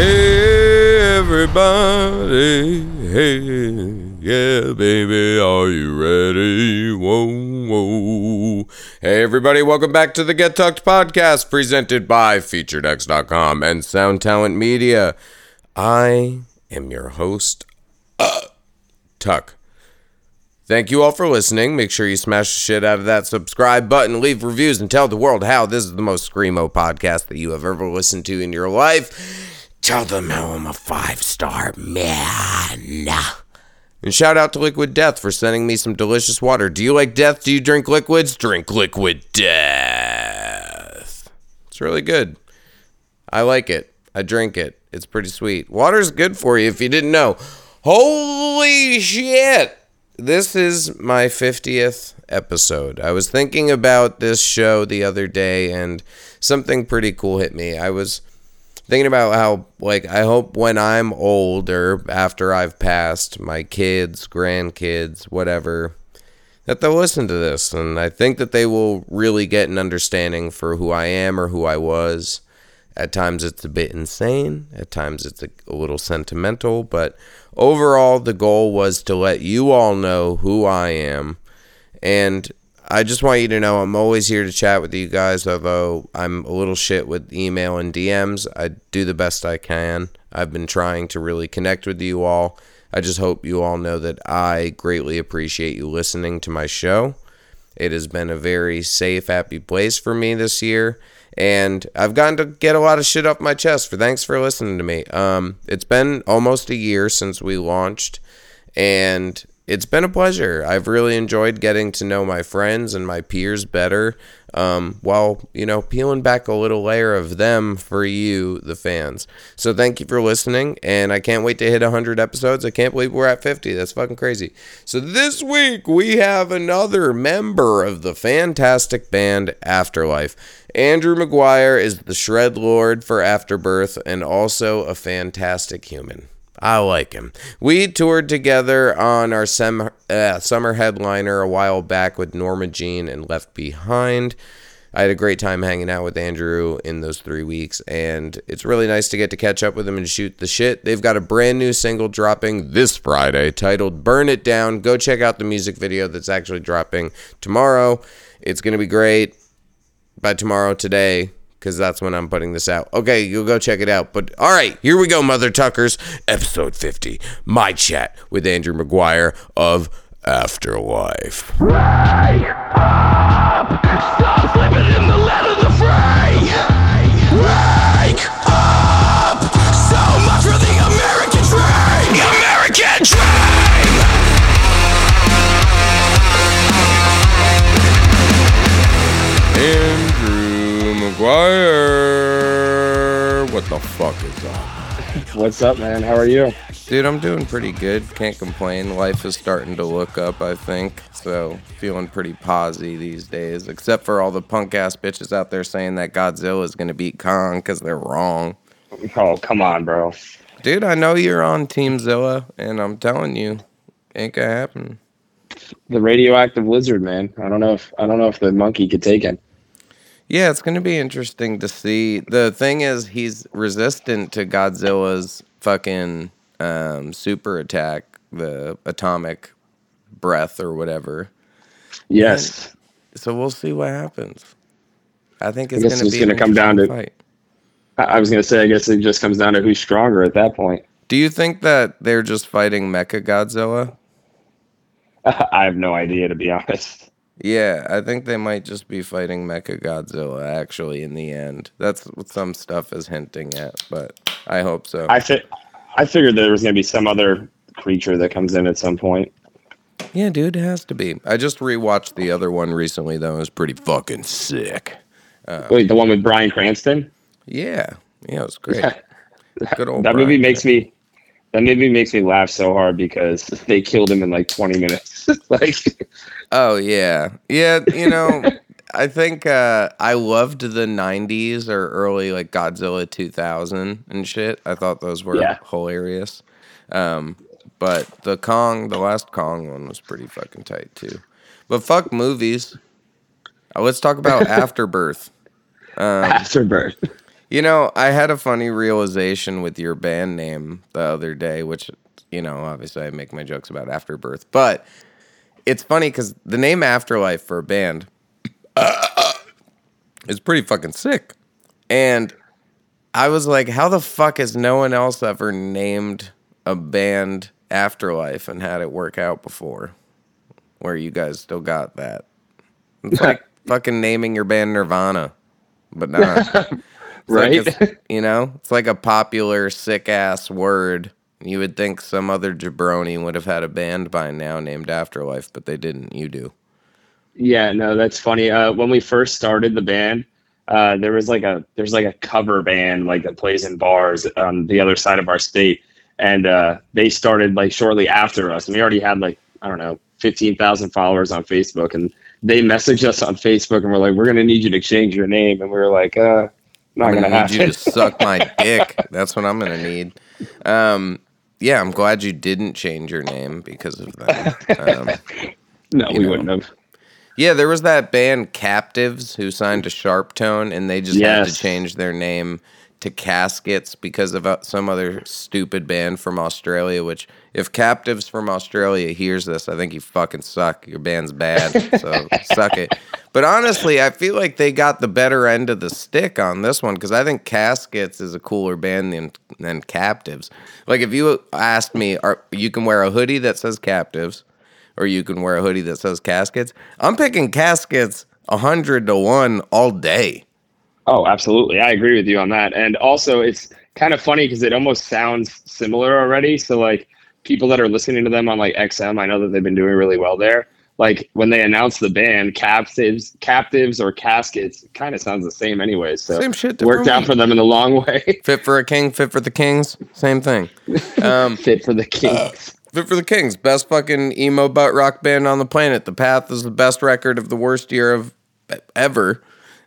Hey, everybody. Hey, yeah, baby, are you ready? Whoa, whoa. Hey, everybody, welcome back to the Get Tucked podcast presented by FeaturedX.com and Sound Talent Media. I am your host, uh, Tuck. Thank you all for listening. Make sure you smash the shit out of that subscribe button, leave reviews, and tell the world how this is the most screamo podcast that you have ever listened to in your life. Tell them how I'm a five star man. And shout out to Liquid Death for sending me some delicious water. Do you like death? Do you drink liquids? Drink Liquid Death. It's really good. I like it. I drink it. It's pretty sweet. Water's good for you if you didn't know. Holy shit! This is my 50th episode. I was thinking about this show the other day and something pretty cool hit me. I was thinking about how like I hope when I'm older after I've passed my kids, grandkids, whatever that they'll listen to this. And I think that they will really get an understanding for who I am or who I was. At times it's a bit insane, at times it's a, a little sentimental, but overall the goal was to let you all know who I am. And I just want you to know I'm always here to chat with you guys, although I'm a little shit with email and DMs. I do the best I can. I've been trying to really connect with you all. I just hope you all know that I greatly appreciate you listening to my show. It has been a very safe, happy place for me this year. And I've gotten to get a lot of shit off my chest for thanks for listening to me. Um, it's been almost a year since we launched, and it's been a pleasure. I've really enjoyed getting to know my friends and my peers better, um, while you know peeling back a little layer of them for you, the fans. So thank you for listening, and I can't wait to hit 100 episodes. I can't believe we're at 50. That's fucking crazy. So this week we have another member of the fantastic band Afterlife. Andrew McGuire is the Shred Lord for Afterbirth, and also a fantastic human. I like him. We toured together on our sem- uh, summer headliner a while back with Norma Jean and Left Behind. I had a great time hanging out with Andrew in those three weeks, and it's really nice to get to catch up with him and shoot the shit. They've got a brand new single dropping this Friday titled Burn It Down. Go check out the music video that's actually dropping tomorrow. It's going to be great. By tomorrow, today, because that's when I'm putting this out. Okay, you'll go check it out. But all right, here we go, Mother Tuckers. Episode 50. My chat with Andrew McGuire of Afterlife. What the up? What's up, man? How are you? Dude, I'm doing pretty good. Can't complain. Life is starting to look up, I think. So, feeling pretty posy these days. Except for all the punk ass bitches out there saying that Godzilla is going to beat Kong because they're wrong. Oh, come on, bro. Dude, I know you're on Team Zilla, and I'm telling you, ain't gonna happen. The radioactive lizard, man. I don't know if I don't know if the monkey could take it. Yeah, it's going to be interesting to see. The thing is, he's resistant to Godzilla's fucking um, super attack, the atomic breath or whatever. Yes. So we'll see what happens. I think it's going to be gonna come down to- fight. I, was gonna say. I guess it just comes down to who's stronger at that point. Do you think that they're just fighting Mecha Godzilla? I have no idea, to be honest. Yeah, I think they might just be fighting Mecha Godzilla actually in the end. That's what some stuff is hinting at, but I hope so. I fi- I figured there was gonna be some other creature that comes in at some point. Yeah, dude, it has to be. I just rewatched the other one recently, though. It was pretty fucking sick. Um, Wait, the one with Bryan Cranston? Yeah, yeah, it was great. Good old that movie Bryan makes me that movie makes me laugh so hard because they killed him in like 20 minutes. like Oh yeah, yeah. You know, I think uh, I loved the '90s or early like Godzilla 2000 and shit. I thought those were Yeah. hilarious. Um, but the Kong, the last Kong one was pretty fucking tight too. But fuck movies. Uh, let's talk about Afterbirth. Afterbirth. You know, I had a funny realization with your band name the other day, which, you know, obviously I make my jokes about Afterbirth, but it's funny because the name Afterlife for a band is pretty fucking sick. And I was like, how the fuck has no one else ever named a band Afterlife and had it work out before? Where you guys still got that. It's like fucking naming your band Nirvana, but not. Like Right? a- you know, it's like a popular sick ass word. You would think some other jabroni would have had a band by now named Afterlife, but they didn't. You do. Yeah, no, that's funny. Uh, when we first started the band, uh, there was like a there's like a cover band like that plays in bars on the other side of our state, and uh, they started like shortly after us, and we already had like I don't know fifteen thousand followers on Facebook, and they messaged us on Facebook and were like, "We're gonna need you to change your name," and we were like, "Uh, not I'm gonna gonna need you happen." to suck my dick. That's what I'm gonna need. Um, yeah, I'm glad you didn't change your name because of that. Um, no, we know. wouldn't have. yeah, there was that band Captives who signed to SharpTone, and they just had to change their name to Caskets because of uh, some other stupid band from Australia. Which, if Captives from Australia hears this, I think you fucking suck. Your band's bad, so suck it. But honestly, I feel like they got the better end of the stick on this one because I think Caskets is a cooler band than than Captives. Like if you asked me, are you can wear a hoodie that says Captives, or you can wear a hoodie that says Caskets. I'm picking Caskets a hundred to one all day. Oh, absolutely. I agree with you on that. And also, it's kind of funny because it almost sounds similar already. So, like, people that are listening to them on like XM, I know that they've been doing really well there. Like when they announced the band, captives, captives or caskets, kind of sounds the same anyway. So Same shit, worked out for them in the long way. Fit for a king, fit for the kings, same thing. Um, Fit for the kings. fit for the kings, best fucking emo butt rock band on the planet. The Path is the best record of the worst year of ever.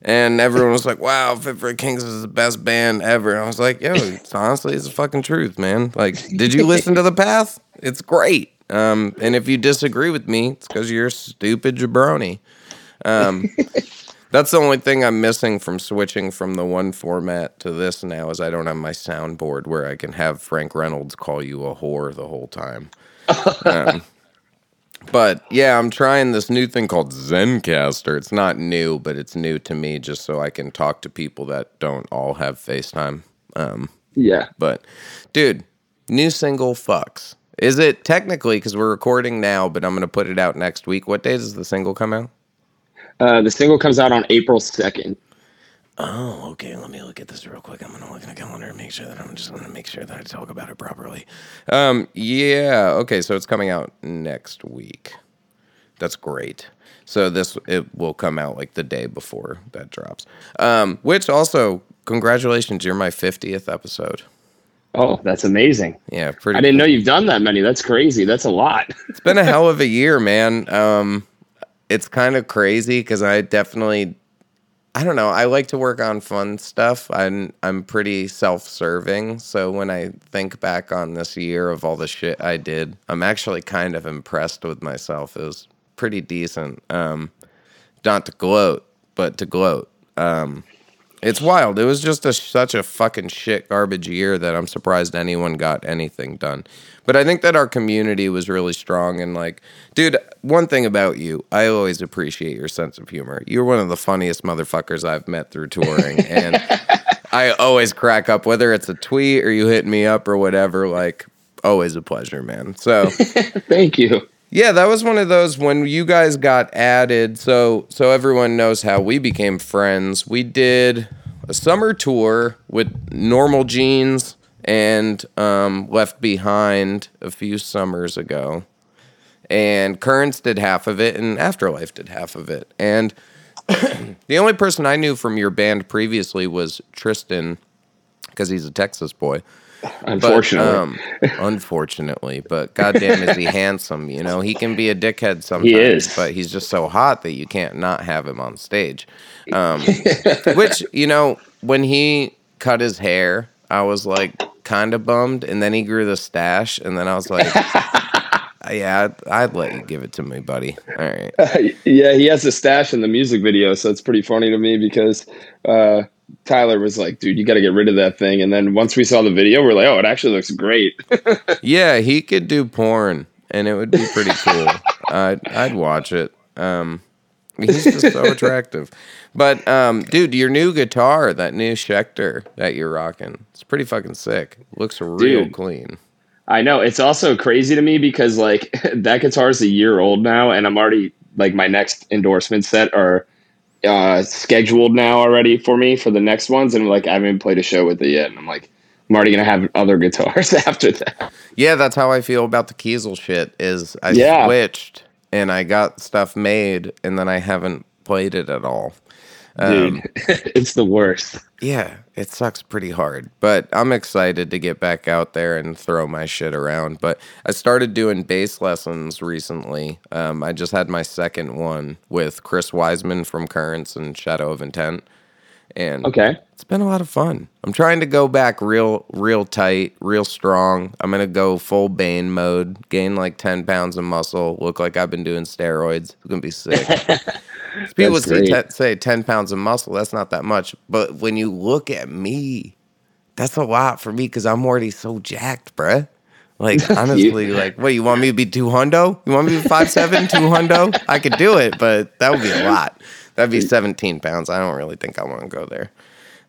And everyone was like, "Wow, Fit for Kings is the best band ever." And I was like, "Yo, it's honestly, it's the fucking truth, man. Like, did you listen to the Path? It's great. Um, and if you disagree with me, it's because you're a stupid jabroni. Um, that's the only thing I'm missing from switching from the one format to this now is I don't have my soundboard where I can have Frank Reynolds call you a whore the whole time. Um, but yeah, I'm trying this new thing called Zencastr. It's not new, but it's new to me just so I can talk to people that don't all have FaceTime. Um, Yeah. but dude, new single fucks. Is it technically because we're recording now, but I'm gonna put it out next week? What day does the single come out? Uh, the single comes out on April 2nd. Oh, okay. Let me look at this real quick. I'm gonna look at the calendar and make sure that I'm just gonna make sure that I talk about it properly. Um, yeah. Okay, so it's coming out next week. That's great. So this it will come out like the day before that drops. Um, which also congratulations, you're my 50th episode. Oh, that's amazing. Yeah, pretty. I didn't know you've done that many. That's crazy. That's a lot. It's been a hell of a year, man. Um, it's kind of crazy because I definitely, I don't know. I like to work on fun stuff. I'm I'm pretty self-serving, so when I think back on this year of all the shit I did, I'm actually kind of impressed with myself. It was pretty decent. Um, not to gloat, but to gloat. Um, it's wild. It was just a, such a fucking shit garbage year that I'm surprised anyone got anything done. But I think that our community was really strong and like, dude, one thing about you, I always appreciate your sense of humor. You're one of the funniest motherfuckers I've met through touring and I always crack up whether it's a tweet or you hit me up or whatever, like always a pleasure, man. So Thank you. Yeah, that was one of those when you guys got added. So so everyone knows how we became friends. We did a summer tour with Normal Jeans and um, Left Behind a few summers ago. And Currents did half of it, and Afterlife did half of it. And the only person I knew from your band previously was Tristan, because he's a Texas boy. But, Unfortunately, um, unfortunately, but goddamn, is he handsome? You know, he can be a dickhead sometimes, is. but he's just so hot that you can't not have him on stage. Um, which you know, when he cut his hair, I was like kind of bummed, and then he grew the stash, and then I was like, yeah, I'd, I'd let you give it to me, buddy. All right. yeah, he has a stash in the music video, so it's pretty funny to me because uh, Tyler was like, "Dude, you got to get rid of that thing." And then once we saw the video, we're like, "Oh, it actually looks great." Yeah, he could do porn, and it would be pretty cool. I'd I'd watch it. Um, he's just so attractive. But um, dude, your new guitar, that new Schecter that you're rocking, it's pretty fucking sick. Looks real Dude. clean. I know it's also crazy to me because like that guitar is a year old now, and I'm already like my next endorsement set are uh, scheduled now already for me for the next ones, and like I haven't played a show with it yet, and I'm like I'm already gonna have other guitars after that. Yeah, that's how I feel about the Kiesel shit. Is I Yeah. switched and I got stuff made, and then I haven't played it at all. Um, Dude, it's the worst. Yeah, it sucks pretty hard, but I'm excited to get back out there and throw my shit around. But I started doing bass lessons recently. Um, I just had my second one with Chris Wiseman from Currents and Shadow of Intent, and Okay. it's been a lot of fun. I'm trying to go back real, real tight, real strong. I'm gonna go full Bane mode, gain like 10 pounds of muscle, look like I've been doing steroids. It's gonna be sick. People say, great. te- say 10 pounds of muscle, that's not that much. But when you look at me, that's a lot for me because I'm already so jacked, bruh. Like, honestly, like, what, you want me to be two hundo? You want me to be five seven, two hundo? I could do it, but that would be a lot. That'd be 17 pounds. I don't really think I want to go there.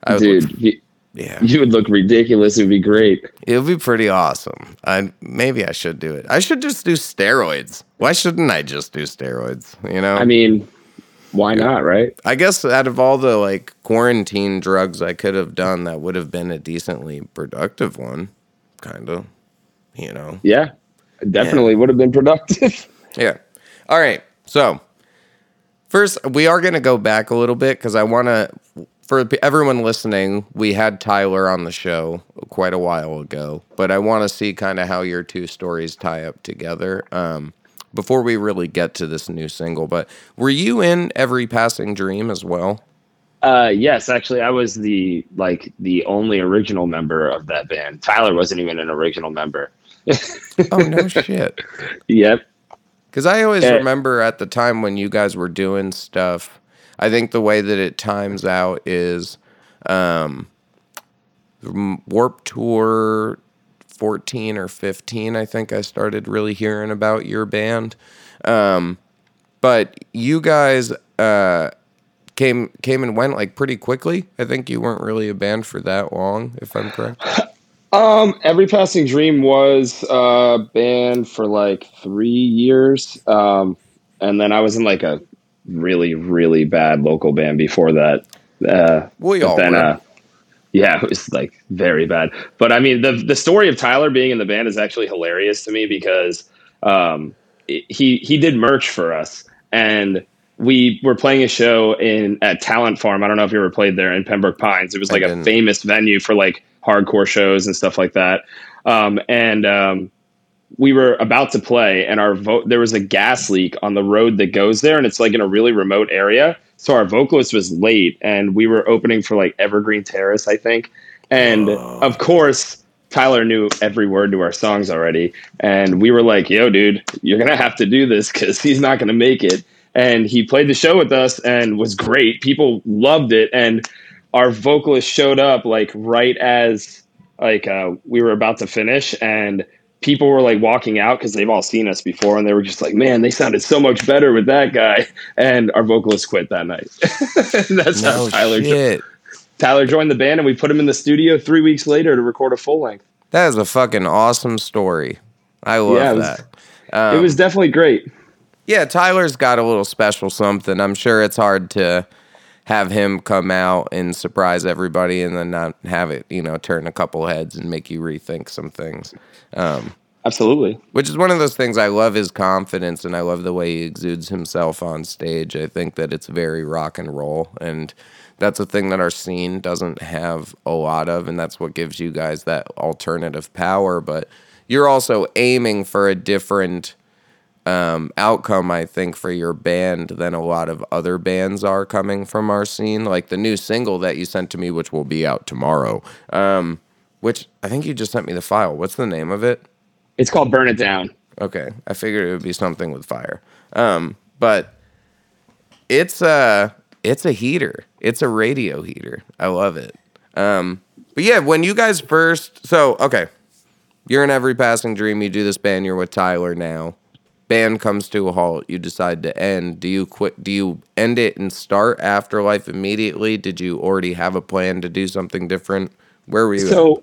I would look- Dude, yeah. you would look ridiculous. It'd be great. It would be pretty awesome. I maybe I should do it. I should just do steroids. Why shouldn't I just do steroids? You know? I mean, why not, right? I guess out of all the like quarantine drugs I could have done, that would have been a decently productive one, kind of. You know? Yeah, definitely would have been productive. Yeah. All right. So, first, we are going to go back a little bit because I want to, for everyone listening, we had Tyler on the show quite a while ago, but I want to see kind of how your two stories tie up together um, before we really get to this new single. But were you in Every Passing Dream as well? Uh, yes, actually, I was the like the only original member of that band. Tyler wasn't even an original member. Oh, no shit. Yep. Because I always Eh. remember at the time when you guys were doing stuff, I think the way that it times out is um, Warped Tour 14 or 15, I think I started really hearing about your band. Um, but you guys uh, came came and went like pretty quickly. I think you weren't really a band for that long, if I'm correct. Um, Every Passing Dream was uh band for like three years. Um, and then I was in like a really, really bad local band before that. Uh, We all then, were. uh, yeah, it was like very bad. But I mean, the the story of Tyler being in the band is actually hilarious to me because um, it- he he did merch for us, and we were playing a show in at Talent Farm. I don't know if you ever played there in Pembroke Pines. It was like a famous venue for like hardcore shows and stuff like that. Um, and um, we were about to play, and our vote there was a gas leak on the road that goes there, and it's like in a really remote area. So our vocalist was late, and we were opening for like Evergreen Terrace, I think. And of course, Tyler knew every word to our songs already, and we were like, "Yo, dude, you're gonna have to do this because he's not gonna make it." And he played the show with us and was great. People loved it, and our vocalist showed up like right as like uh, we were about to finish, and people were like walking out because they've all seen us before, and they were just like, "Man, they sounded so much better with that guy." And our vocalist quit that night. That's how No Tyler shit. Tyler joined the band, and we put him in the studio three weeks later to record a full length. That is a fucking awesome story. I love Yeah, it was- that. it was um, definitely great. Yeah, Tyler's got a little special something. I'm sure it's hard to have him come out and surprise everybody and then not have it, you know, turn a couple heads and make you rethink some things. Um, Absolutely. which is one of those things I love his confidence and I love the way he exudes himself on stage. I think that it's very rock and roll and that's a thing that our scene doesn't have a lot of and that's what gives you guys that alternative power, but you're also aiming for a different um, outcome, I think, for your band than a lot of other bands are coming from our scene. Like the new single that you sent to me, which will be out tomorrow, um, which I think you just sent me the file. What's the name of it? It's called Burn It Down. Okay, I figured it would be something with fire. Um, but it's a it's a heater. It's a radio heater. I love it. Um, but yeah, when you guys first, so okay, you're in every passing dream. You do this band. You're with Tyler now. Band comes to a halt. You decide to end. Do you quit? Do you end it and start Afterlife immediately? Did you already have a plan to do something different? Where were you? at? So,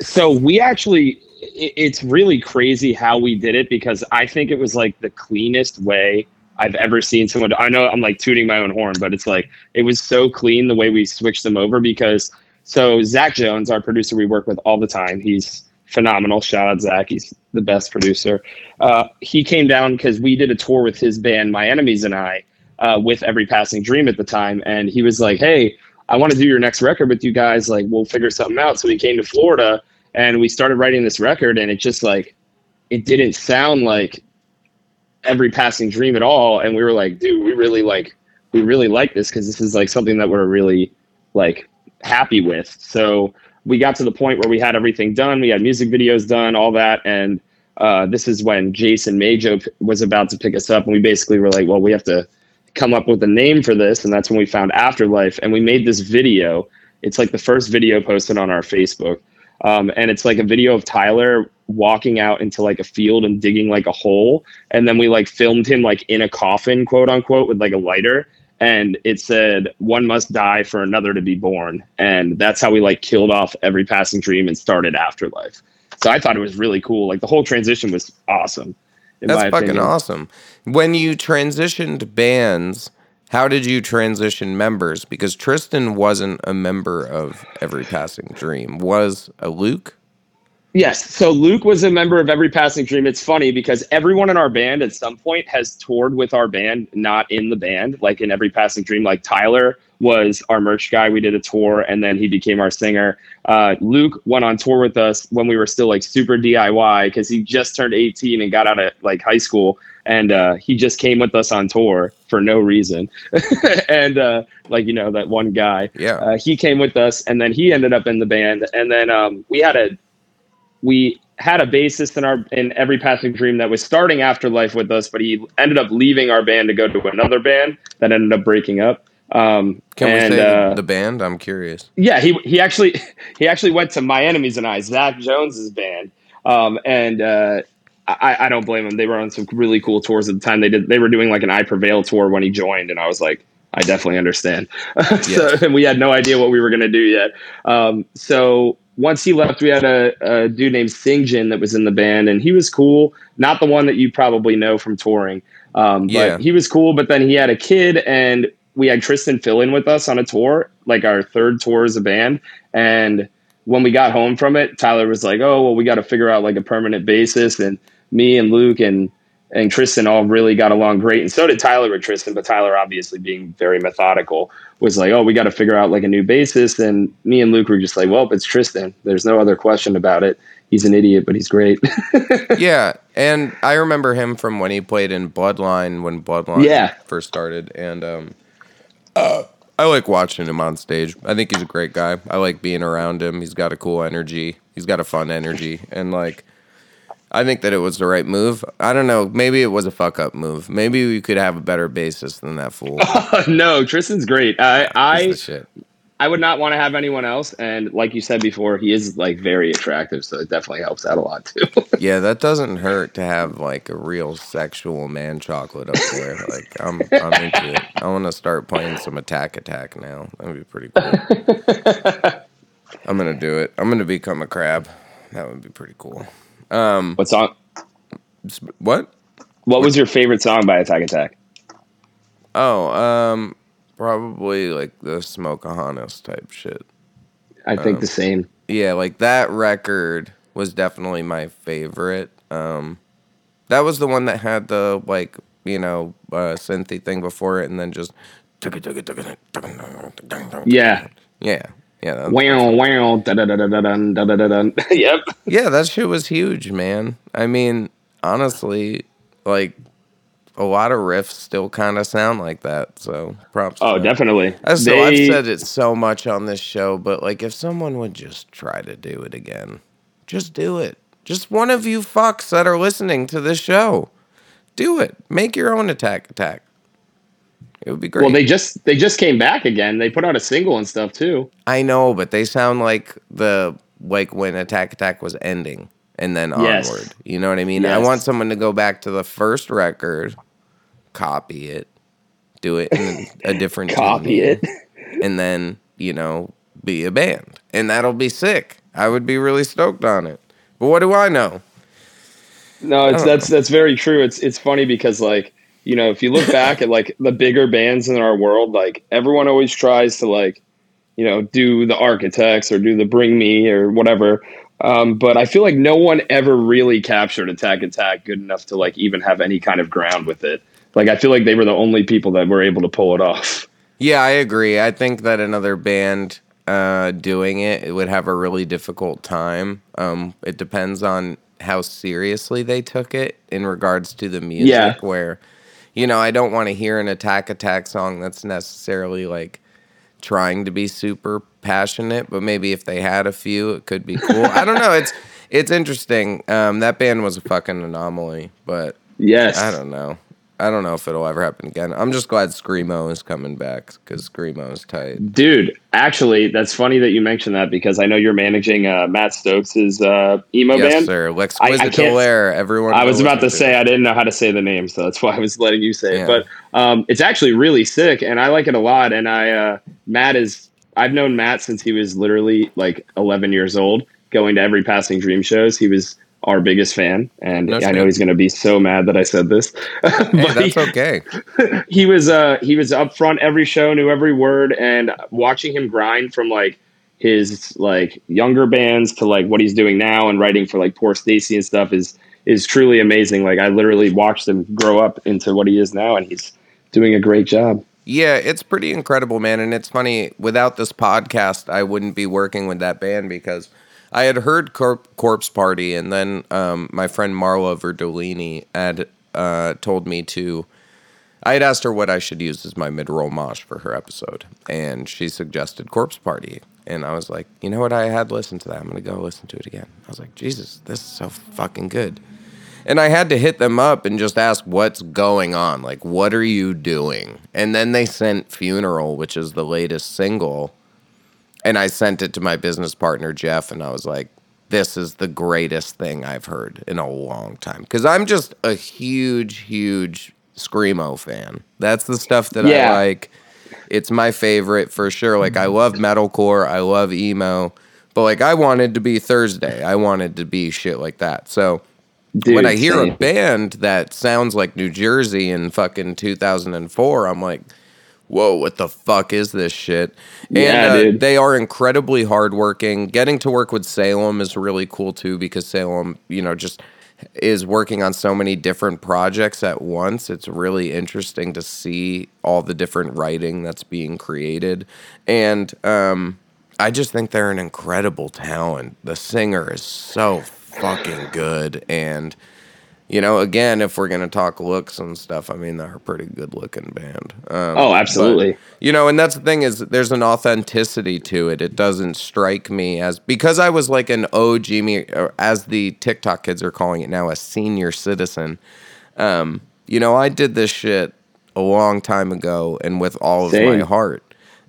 so we actually, it's really crazy how we did it because I think it was like the cleanest way I've ever seen someone. I know I'm like tooting my own horn, but it's like it was so clean the way we switched them over because so Zach Jones, our producer, we work with all the time. He's phenomenal. Shout out Zach. He's the best producer. Uh, he came down because we did a tour with his band, My Enemies and I, uh, with Every Passing Dream at the time, and he was like, "Hey, I want to do your next record with you guys. Like, we'll figure something out." So we came to Florida and we started writing this record, and it just like it didn't sound like every passing dream at all. And we were like, dude, we really like we really like this because this is like something that we're really like happy with. So we got to the point where we had everything done. We had music videos done, all that, and uh, this is when Jason Majo p- was about to pick us up, and we basically were like, well, we have to come up with a name for this, and that's when we found Afterlife, and we made this video. It's like the first video posted on our Facebook, um, and it's like a video of Tyler walking out into like a field and digging like a hole, and then we like filmed him like in a coffin, quote unquote, with like a lighter, and it said one must die for another to be born and that's how we like killed off every passing dream and started afterlife so i thought it was really cool like the whole transition was awesome in That's fucking opinion. awesome. When you transitioned bands, how did you transition members? Because Tristan wasn't a member of Every Passing Dream. Was a Luke? Yes. So Luke was a member of Every Passing Dream. It's funny because everyone in our band at some point has toured with our band, not in the band, like in Every Passing Dream. Like Tyler was our merch guy. We did a tour and then he became our singer. Uh, Luke went on tour with us when we were still like super DIY because he just turned 18 and got out of like high school. And uh, he just came with us on tour for no reason. and uh, like, you know, that one guy. Yeah. Uh, he came with us and then he ended up in the band. And then um, we had a we had a bassist in our in every passing dream that was starting afterlife with us but he ended up leaving our band to go to another band that ended up breaking up um Can and, we say uh, the, band? I'm curious. yeah he he actually he actually went to my enemies and i zach jones's band um and uh I, I don't blame him. They were on some really cool tours at the time. They did. They were doing like an I Prevail tour when he joined, and I was like, I definitely understand. so, Yes. and we had no idea what we were going to do yet. Um, so once he left, we had a, a dude named Singjin that was in the band, and he was cool. Not the one that you probably know from touring, um, but Yeah. he was cool. But then he had a kid, and we had Tristan fill in with us on a tour, like our third tour as a band. And when we got home from it, Tyler was like, "Oh, well, we got to figure out like a permanent basis." And me and Luke and and Tristan all really got along great, and so did Tyler with Tristan. But Tyler, obviously being very methodical, was like, "Oh, we got to figure out like a new basis. And me and Luke were just like, "Well, it's Tristan. There's no other question about it. He's an idiot, but he's great." yeah, and I remember him from when he played in Bloodline when Bloodline Yeah. first started, and um, uh, I like watching him on stage. I think he's a great guy. I like being around him. He's got a cool energy. He's got a fun energy, and like, I think that it was the right move. I don't know. Maybe it was a fuck up move. Maybe we could have a better basis than that fool. no, Tristan's great. I I, shit. I would not want to have anyone else. And like you said before, he is like very attractive, so it definitely helps out a lot too. Yeah, that doesn't hurt to have like a real sexual man chocolate up there. Like I'm, I'm into it. I want to start playing some Attack Attack now. That'd be pretty cool. I'm gonna do it. I'm gonna become a crab. That would be pretty cool. What song? What? What was your favorite song by Attack Attack? Oh, um, probably like the Smokahontas type shit. I think the same. Yeah, like that record was definitely my favorite. Um, that was the one that had the like you know uh, synthy thing before it, and then just Yeah. yeah, yeah, that- Wow, wow, da da da da da dun, da da da. Yep. yeah. That shit was huge, man. I mean, honestly, like a lot of riffs still kind of sound like that. So props. Oh, definitely. I still, I've said it so much on this show, but like if someone would just try to do it again, just do it. Just one of you fucks that are listening to this show, do it. Make your own attack attack. It would be great. Well, they just they just came back again. They put out a single and stuff too. I know, but they sound like the like when Attack Attack was ending and then Yes. onward. You know what I mean? I want someone to go back to the first record, copy it, do it in a different Copy tuning, it. and then you know be a band, and that'll be sick. I would be really stoked on it. But what do I know? No, it's don't that's that's very true. It's it's funny because like you know if you look back at like the bigger bands in our world, like everyone always tries to like you know do the Architects or do the Bring Me or whatever. Um, but I feel like no one ever really captured Attack Attack good enough to like even have any kind of ground with it. Like I feel like they were the only people that were able to pull it off. Yeah, I agree. I think that another band uh, doing it, it would have a really difficult time. Um, it depends on how seriously they took it in regards to the music. Yeah. Where, you know, I don't want to hear an Attack Attack song that's necessarily like trying to be super passionate, but maybe if they had a few, it could be cool. I don't know. It's it's interesting. Um, that band was a fucking anomaly, but Yes, I don't know. I don't know if it'll ever happen again. I'm just glad Screamo is coming back because Screamo is tight. Dude, actually, that's funny that you mentioned that because I know you're managing uh, Matt Stokes' uh, emo yes, band. sir. L'exquisite Everyone. I was about to say I didn't know how to say the name, so that's why I was letting you say Yeah. it. But um, it's actually really sick, and I like it a lot. And I, uh, Matt is, I've known Matt since he was literally like 11 years old, going to every Passing Dream shows. He was our biggest fan, and I know he's going to be so mad that I said this. Hey, but that's he, okay. he was uh he was up front every show, knew every word, and watching him grind from like his like younger bands to like what he's doing now and writing for like Poor Stacy and stuff is is truly amazing. Like I literally watched him grow up into what he is now, and he's doing a great job. Yeah, it's pretty incredible, man. And it's funny, without this podcast, I wouldn't be working with that band because I had heard Corp- Corpse Party, and then um, my friend Marla Verdolini had uh, told me to. I had asked her what I should use as my mid roll mosh for her episode, and she suggested Corpse Party. And I was like, you know what? I had listened to that. I'm going to go listen to it again. I was like, Jesus, this is so fucking good. And I had to hit them up and just ask what's going on. Like, what are you doing? And then they sent Funeral, which is the latest single. And I sent it to my business partner, Jeff, and I was like, this is the greatest thing I've heard in a long time. Because I'm just a huge, huge Screamo fan. That's the stuff that Yeah. I like. It's my favorite for sure. Like, I love metalcore, I love emo. But, like, I wanted to be Thursday. I wanted to be shit like that. So, Dude, when I hear same. a band that sounds like New Jersey in fucking 2004, I'm like, whoa, what the fuck is this shit? And Yeah, uh, dude. they are incredibly hardworking. Getting to work with Salem is really cool too because Salem, you know, just is working on so many different projects at once. It's really interesting to see all the different writing that's being created. And um, I just think they're an incredible talent. The singer is so fucking good. And, you know, again, if we're going to talk looks and stuff, I mean, they're a pretty good looking band. Um, Oh, absolutely. but, you know, and that's the thing is there's an authenticity to it. It doesn't strike me as because I was like an OG me, as the TikTok kids are calling it now, a senior citizen. Um, you know, I did this shit a long time ago and with all of my heart.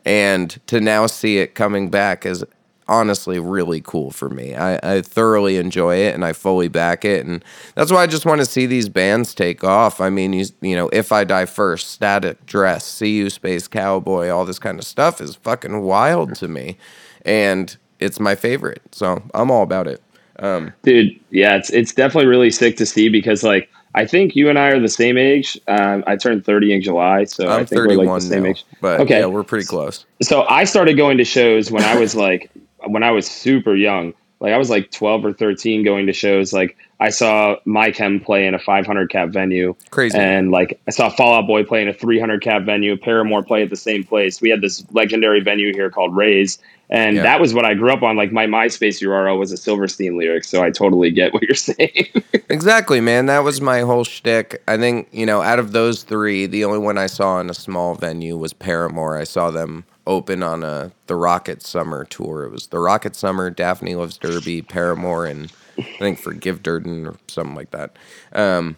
And to now see it coming back is honestly really cool for me. I, I thoroughly enjoy it and I fully back it. And that's why I just want to see these bands take off. I mean, you, you know, If I Die First, Static Dress, See You Space Cowboy, all this kind of stuff is fucking wild to me. And it's my favorite. So I'm all about it. Um, dude yeah it's it's definitely really sick to see because like I think you and I are the same age. Um, I turned 30 in July, so I I'm think we're 31 like the same now, age. but Okay. yeah, we're pretty close. So I started going to shows when I was like when I was super young. Like I was like 12 or 13 going to shows. Like I saw My Chem play in a 500 cap venue. Crazy. And like I saw Fall Out Boy play in a 300 cap venue, Paramore play at the same place. We had this legendary venue here called Rays. And Yeah. that was what I grew up on. Like my MySpace URL was a Silverstein lyric, so I totally get what you're saying. Exactly, man. That was my whole shtick. I think, you know, out of those three, the only one I saw in a small venue was Paramore. I saw them open on a the Rocket Summer tour. It was the Rocket Summer, Daphne Loves Derby, Paramore, and I think Forgive Durden or something like that. Um,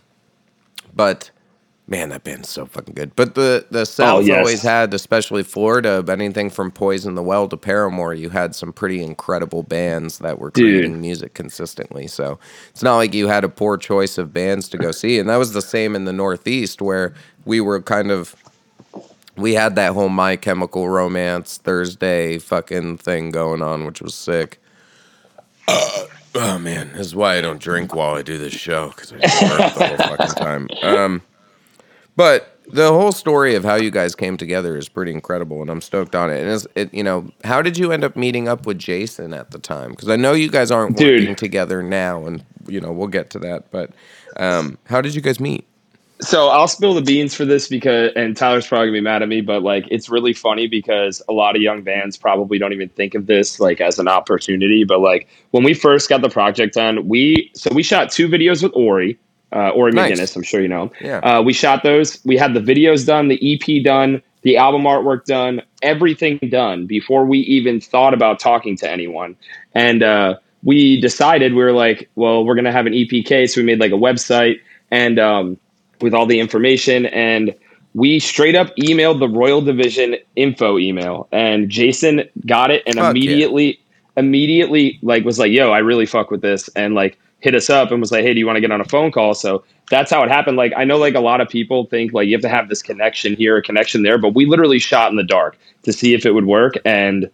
but man, that band's so fucking good. But the the South Oh, yes. always had, especially Florida, anything from Poison the Well to Paramore, you had some pretty incredible bands that were Dude. creating music consistently. So it's not like you had a poor choice of bands to go see. And that was the same in the Northeast where we were kind of we had that whole My Chemical Romance Thursday fucking thing going on, which was sick. Uh, oh man, this is why I don't drink while I do this show because I just work the whole fucking time. Um, but the whole story of how you guys came together is pretty incredible, and I'm stoked on it. And it's, it, you know, how did you end up meeting up with Jason at the time? Because I know you guys aren't Dude. working together now, and you know we'll get to that. But um, how did you guys meet? So I'll spill the beans for this because, and Tyler's probably gonna be mad at me, but like it's really funny because a lot of young bands probably don't even think of this like as an opportunity. But like when we first got the project done, we so we shot two videos with Ori, uh, Ori Nice. McGinness. I'm sure you know. him. Yeah. Uh, we shot those. We had the videos done, the EP done, the album artwork done, everything done before we even thought about talking to anyone. And uh, we decided we were like, well, we're gonna have an EPK, so we made like a website and um, with all the information and we straight up emailed the Royal Division info email and Jason got it and Fuck yeah. immediately immediately like was like, yo, I really fuck with this and like hit us up and was like, hey, do you want to get on a phone call? So that's how it happened. Like I know like a lot of people think like you have to have this connection here, a connection there, but we literally shot in the dark to see if it would work and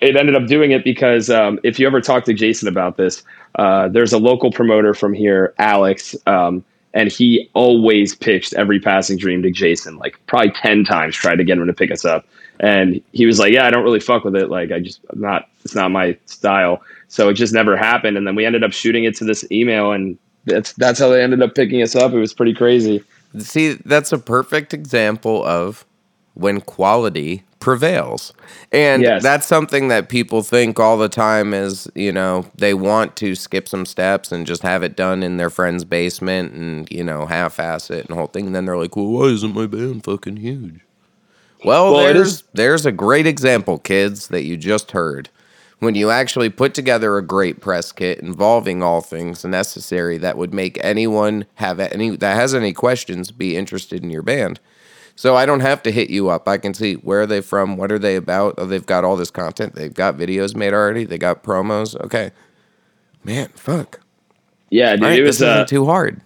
it ended up doing it because um, if you ever talk to Jason about this, uh, there's a local promoter from here, Alex, um, and he always pitched every passing dream to Jason, like probably 10 times, tried to get him to pick us up. And he was like, Yeah, I don't really fuck with it. Like, I just, I'm not, it's not my style. So it just never happened. And then we ended up shooting it to this email, and that's, that's how they ended up picking us up. It was pretty crazy. See, that's a perfect example of when quality prevails. And Yes. that's something that people think all the time is, you know, they want to skip some steps and just have it done in their friend's basement and, you know, half ass it and the whole thing. And then they're like, well, why isn't my band fucking huge? Well, Well, there's, there's a great example, kids, that you just heard. When you actually put together a great press kit involving all things necessary that would make anyone have any that has any questions be interested in your band. So I don't have to hit you up. I can see where are they from, what are they about. Oh, they've got all this content. They've got videos made already. They got promos. Okay, man, fuck. Yeah, dude, right, it was this isn't uh, too hard.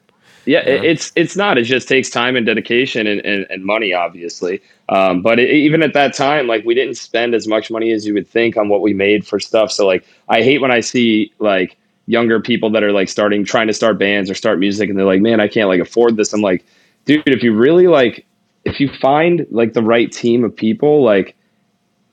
Yeah, it it's it's not. It just takes time and dedication and, and, and money, obviously. Um, but it, even at that time, like we didn't spend as much money as you would think on what we made for stuff. So like, I hate when I see like younger people that are like starting, trying to start bands or start music, and they're like, "Man, I can't like afford this." I'm like, dude, if you really like, if you find like the right team of people, like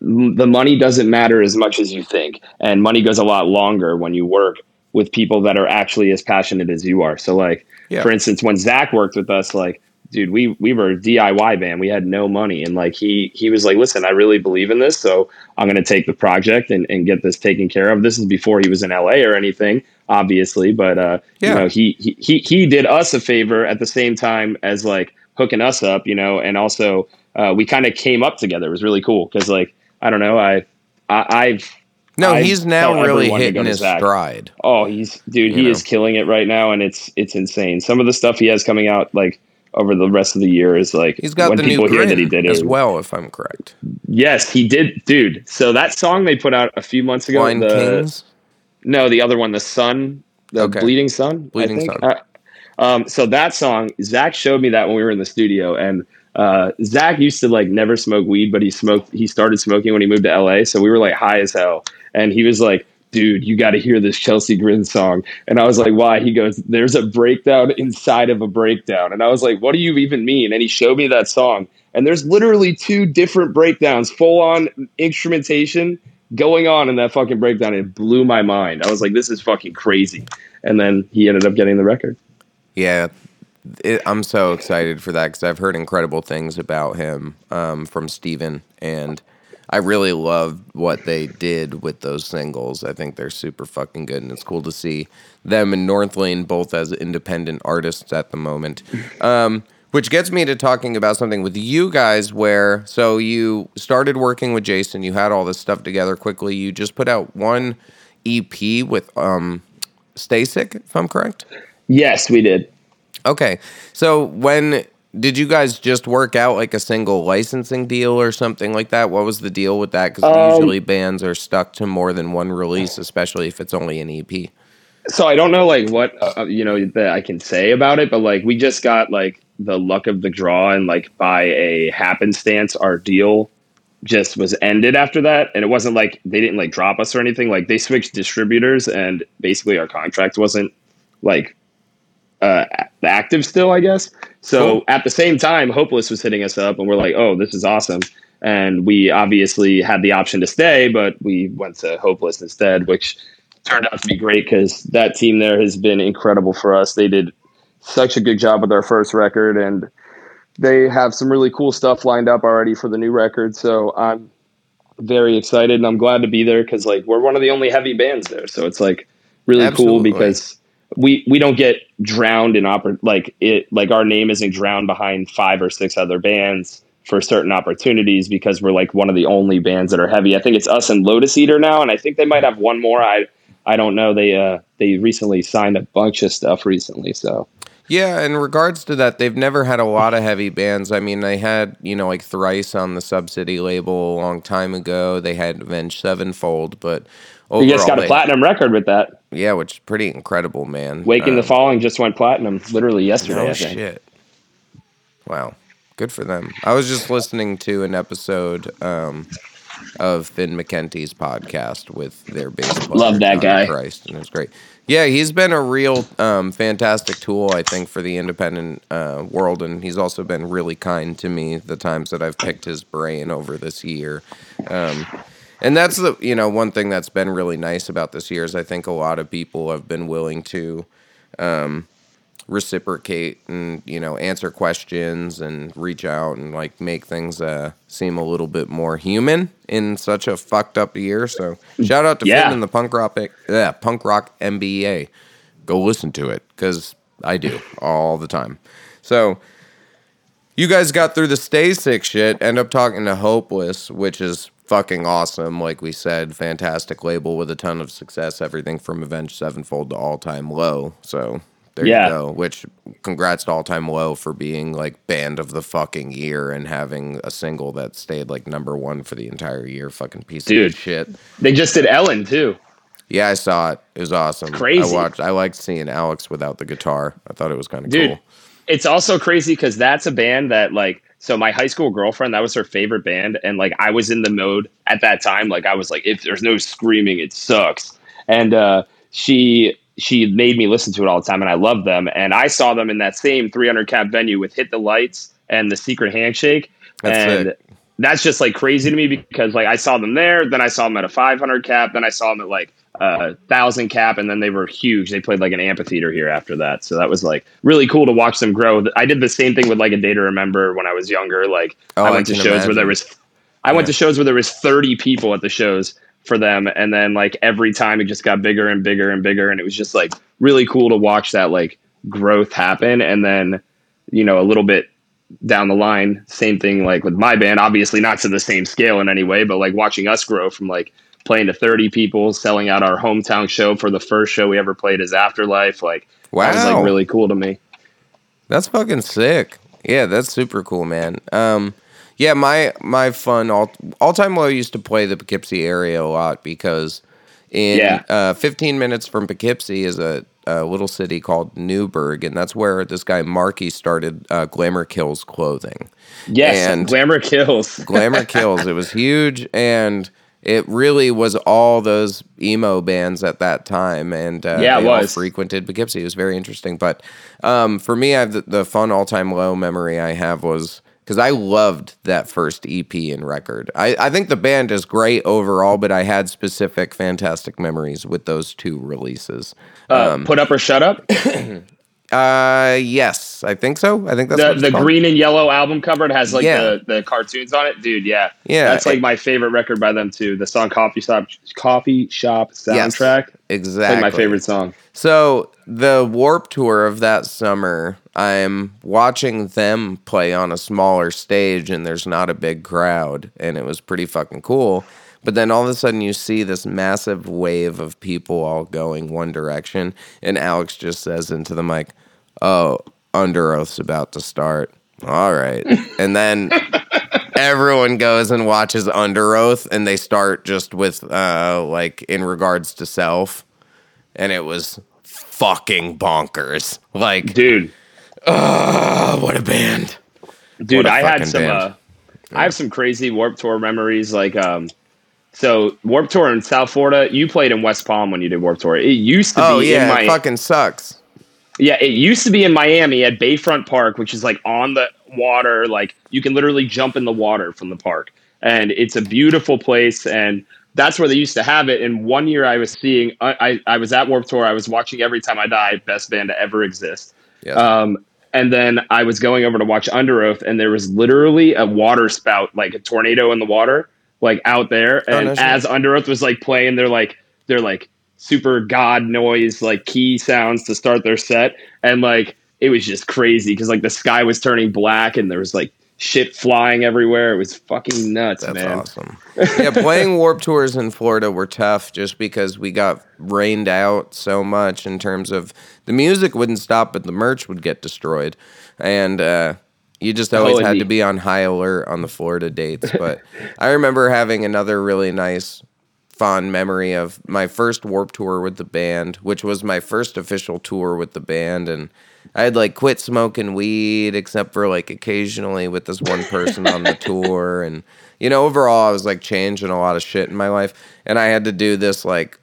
the money doesn't matter as much as you think, and money goes a lot longer when you work with people that are actually as passionate as you are. So like Yeah. for instance, when Zach worked with us, like, dude, we we were a DIY band. We had no money. And like he he was like, listen, I really believe in this, so I'm gonna take the project and, and get this taken care of. This is before he was in LA or anything, obviously. But uh Yeah. you know, he, he he he did us a favor at the same time as like hooking us up, you know, and also uh, we kind of came up together. It was really cool because like I don't know, I, I I've No, I he's now really everyone to go hitting his Zach. stride. Oh, he's dude. You he know? is killing it right now, and it's it's insane. Some of the stuff he has coming out like over the rest of the year is like He's got when the new people hear that he did as it. well, if I'm correct. Yes, he did, dude. So that song they put out a few months ago. The, Kings. No, the other one, the Sun, the Okay. Bleeding Sun. I Bleeding think. Sun. Uh, um, so that song, Zach showed me that when we were in the studio, and uh, Zach used to like never smoke weed, but he smoked. He started smoking when he moved to LA, so we were like high as hell, and he was like, dude, you got to hear this Chelsea Grin song. And I was like, why? He goes, there's a breakdown inside of a breakdown. And I was like, what do you even mean? And he showed me that song. And there's literally two different breakdowns, full on instrumentation going on in that fucking breakdown. It blew my mind. I was like, this is fucking crazy. And then he ended up getting the record. Yeah, it, I'm so excited for that because I've heard incredible things about him um, from Steven, and I really love what they did with those singles. I think they're super fucking good, and it's cool to see them and Northlane both as independent artists at the moment. Um, which gets me to talking about something with you guys where so you started working with Jason, you had all this stuff together quickly. You just put out one EP with um Stay Sick, if I'm correct. Yes, we did. Okay. So when did you guys just work out like a single licensing deal or something like that? What was the deal with that? Because Um, usually bands are stuck to more than one release, especially if it's only an EP. so I don't know like what uh, you know that I can say about it, but like we just got like the luck of the draw, and like by a happenstance, our deal just was ended after that, and it wasn't like they didn't like drop us or anything. Like they switched distributors, and basically our contract wasn't like uh, active still, I guess. So Cool. at the same time, Hopeless was hitting us up, and we're like, "Oh, this is awesome." And we obviously had the option to stay, but we went to Hopeless instead, which turned out to be great because that team there has been incredible for us. They did such a good job with our first record, and they have some really cool stuff lined up already for the new record. So I'm very excited, and I'm glad to be there because like we're one of the only heavy bands there. So it's like really Absolutely. cool because we we don't get drowned in oppor- like it like our name isn't drowned behind five or six other bands for certain opportunities because we're like one of the only bands that are heavy. I think it's us and Lotus Eater now, and I think they might have one more. I I don't know. They uh they recently signed a bunch of stuff recently, so Yeah, in regards to that, they've never had a lot of heavy bands. I mean, they had, you know, like Thrice on the Sub City label a long time ago. They had Avenged Sevenfold, but overall, you just got a platinum record with that. Yeah, which is pretty incredible, man. Waking the Um, Falling just went platinum literally yesterday. No shit. Wow, good for them. I was just listening to an episode um, of Finn McKenty's podcast with their bass player. Love that Johnny guy. Christ, and it was great. Yeah, he's been a real um, fantastic tool, I think, for the independent uh, world, and he's also been really kind to me the times that I've picked his brain over this year. Um, and that's the you know one thing that's been really nice about this year is I think a lot of people have been willing to um, reciprocate and you know answer questions and reach out and like make things uh, seem a little bit more human in such a fucked up year. So shout out to Yeah. Finn and the punk rock yeah punk rock MBA. Go listen to it because I do all the time. So you guys got through the stay sick shit, end up talking to Hopeless, which is fucking awesome. Like we said, fantastic label with a ton of success. Everything from Avenged Sevenfold to All Time Low. So there Yeah. you go. Which congrats to All Time Low for being like band of the fucking year and having a single that stayed like number one for the entire year. Fucking piece Dude. of shit. They just did Ellen too. Yeah, I saw it. It was awesome. Crazy. I watched. I liked seeing Alex without the guitar. I thought it was kind of cool. it's also crazy because that's a band that like so my high school girlfriend that was her favorite band and like i was in the mode at that time like i was like if there's no screaming it sucks. And uh she she made me listen to it all the time and i loved them and i saw them in that same 300 cap venue with hit the lights and the secret handshake That's and that's just like crazy to me because like i saw them there then i saw them at a 500 cap then i saw them at like a thousand cap and then they were huge. They played like an amphitheater here after that. So that was like really cool to watch them grow. I did the same thing with like a day to remember when i was younger. Like Oh, i I went to can shows where there was i went to shows where there was 30 people at the shows for them and then like every time it just got bigger and bigger and bigger and it was just like really cool to watch that like growth happen. And then you know a little bit down the line same thing like with my band obviously not to the same scale in any way but like watching us grow from like playing to 30 people selling out our hometown show for the first show we ever played as afterlife like that was Wow. like really cool to me That's fucking sick. Yeah, that's super cool, man. Um, yeah, my my fun all all time low used to play the Poughkeepsie area a lot because in Yeah. uh, 15 minutes from Poughkeepsie is a, a little city called Newburgh, and that's where this guy Marky started uh, Glamour Kills clothing. yes And- glamour kills Glamour Kills. It was huge, and it really was all those emo bands at that time, and uh, Yeah, it they all frequented Poughkeepsie. It was very interesting. But um, for me, I've the, the fun all time low memory I have was because I loved that first EP and record. I, I think the band is great overall, but I had specific fantastic memories with those two releases. Uh, Put up or shut up. Uh, yes, I think so. I think that's the the called. green and yellow album cover it has like Yeah. the, the cartoons on it, dude. Yeah, Yeah, that's like it- my favorite record by them too. The song "Coffee Shop" Coffee Shop Yes, soundtrack. It's exactly like my favorite song. So the Warped Tour of that summer, I'm watching them play on a smaller stage, and there's not a big crowd, and it was pretty fucking cool. But then all of a sudden, you see this massive wave of people all going one direction, and Alex just says into the mic, "Oh, Underoath's about to start." All right, and then everyone goes and watches Underoath, and they start just with uh, like in regards to self and it was fucking bonkers. Like, Dude, oh, what a band! dude, a I had some. Uh, I have some crazy Warped Tour memories. Like, um, so Warped Tour in South Florida. You played in West Palm when you did Warped Tour. It used to Oh be yeah, in it fucking sucks. Yeah, it used to be in Miami at Bayfront Park, which is like on the water. Like you can literally jump in the water from the park, and it's a beautiful place. And that's where they used to have it. And one year I was seeing, I, I, I was at Warped Tour. I was watching Every Time I Die, best band to ever exist. Yes. Um, and then I was going over to watch Underoath, and there was literally a water spout, like a tornado in the water, like out there. Oh, And no shit. as Underoath was like playing, they're like they're like super god noise, like key sounds to start their set, and like it was just crazy because like the sky was turning black and there was like shit flying everywhere. It was fucking nuts, That's man. awesome. yeah, playing Warped Tours in Florida were tough just because we got rained out so much in terms of the music wouldn't stop, but the merch would get destroyed, and uh, you just always and had to be on high alert on the Florida dates. But I remember having another really nice. Fond memory of my first Warped Tour with the band, which was my first official tour with the band, and I had like quit smoking weed except for like occasionally with this one person on the tour and you know overall I was like changing a lot of shit in my life and I had to do this like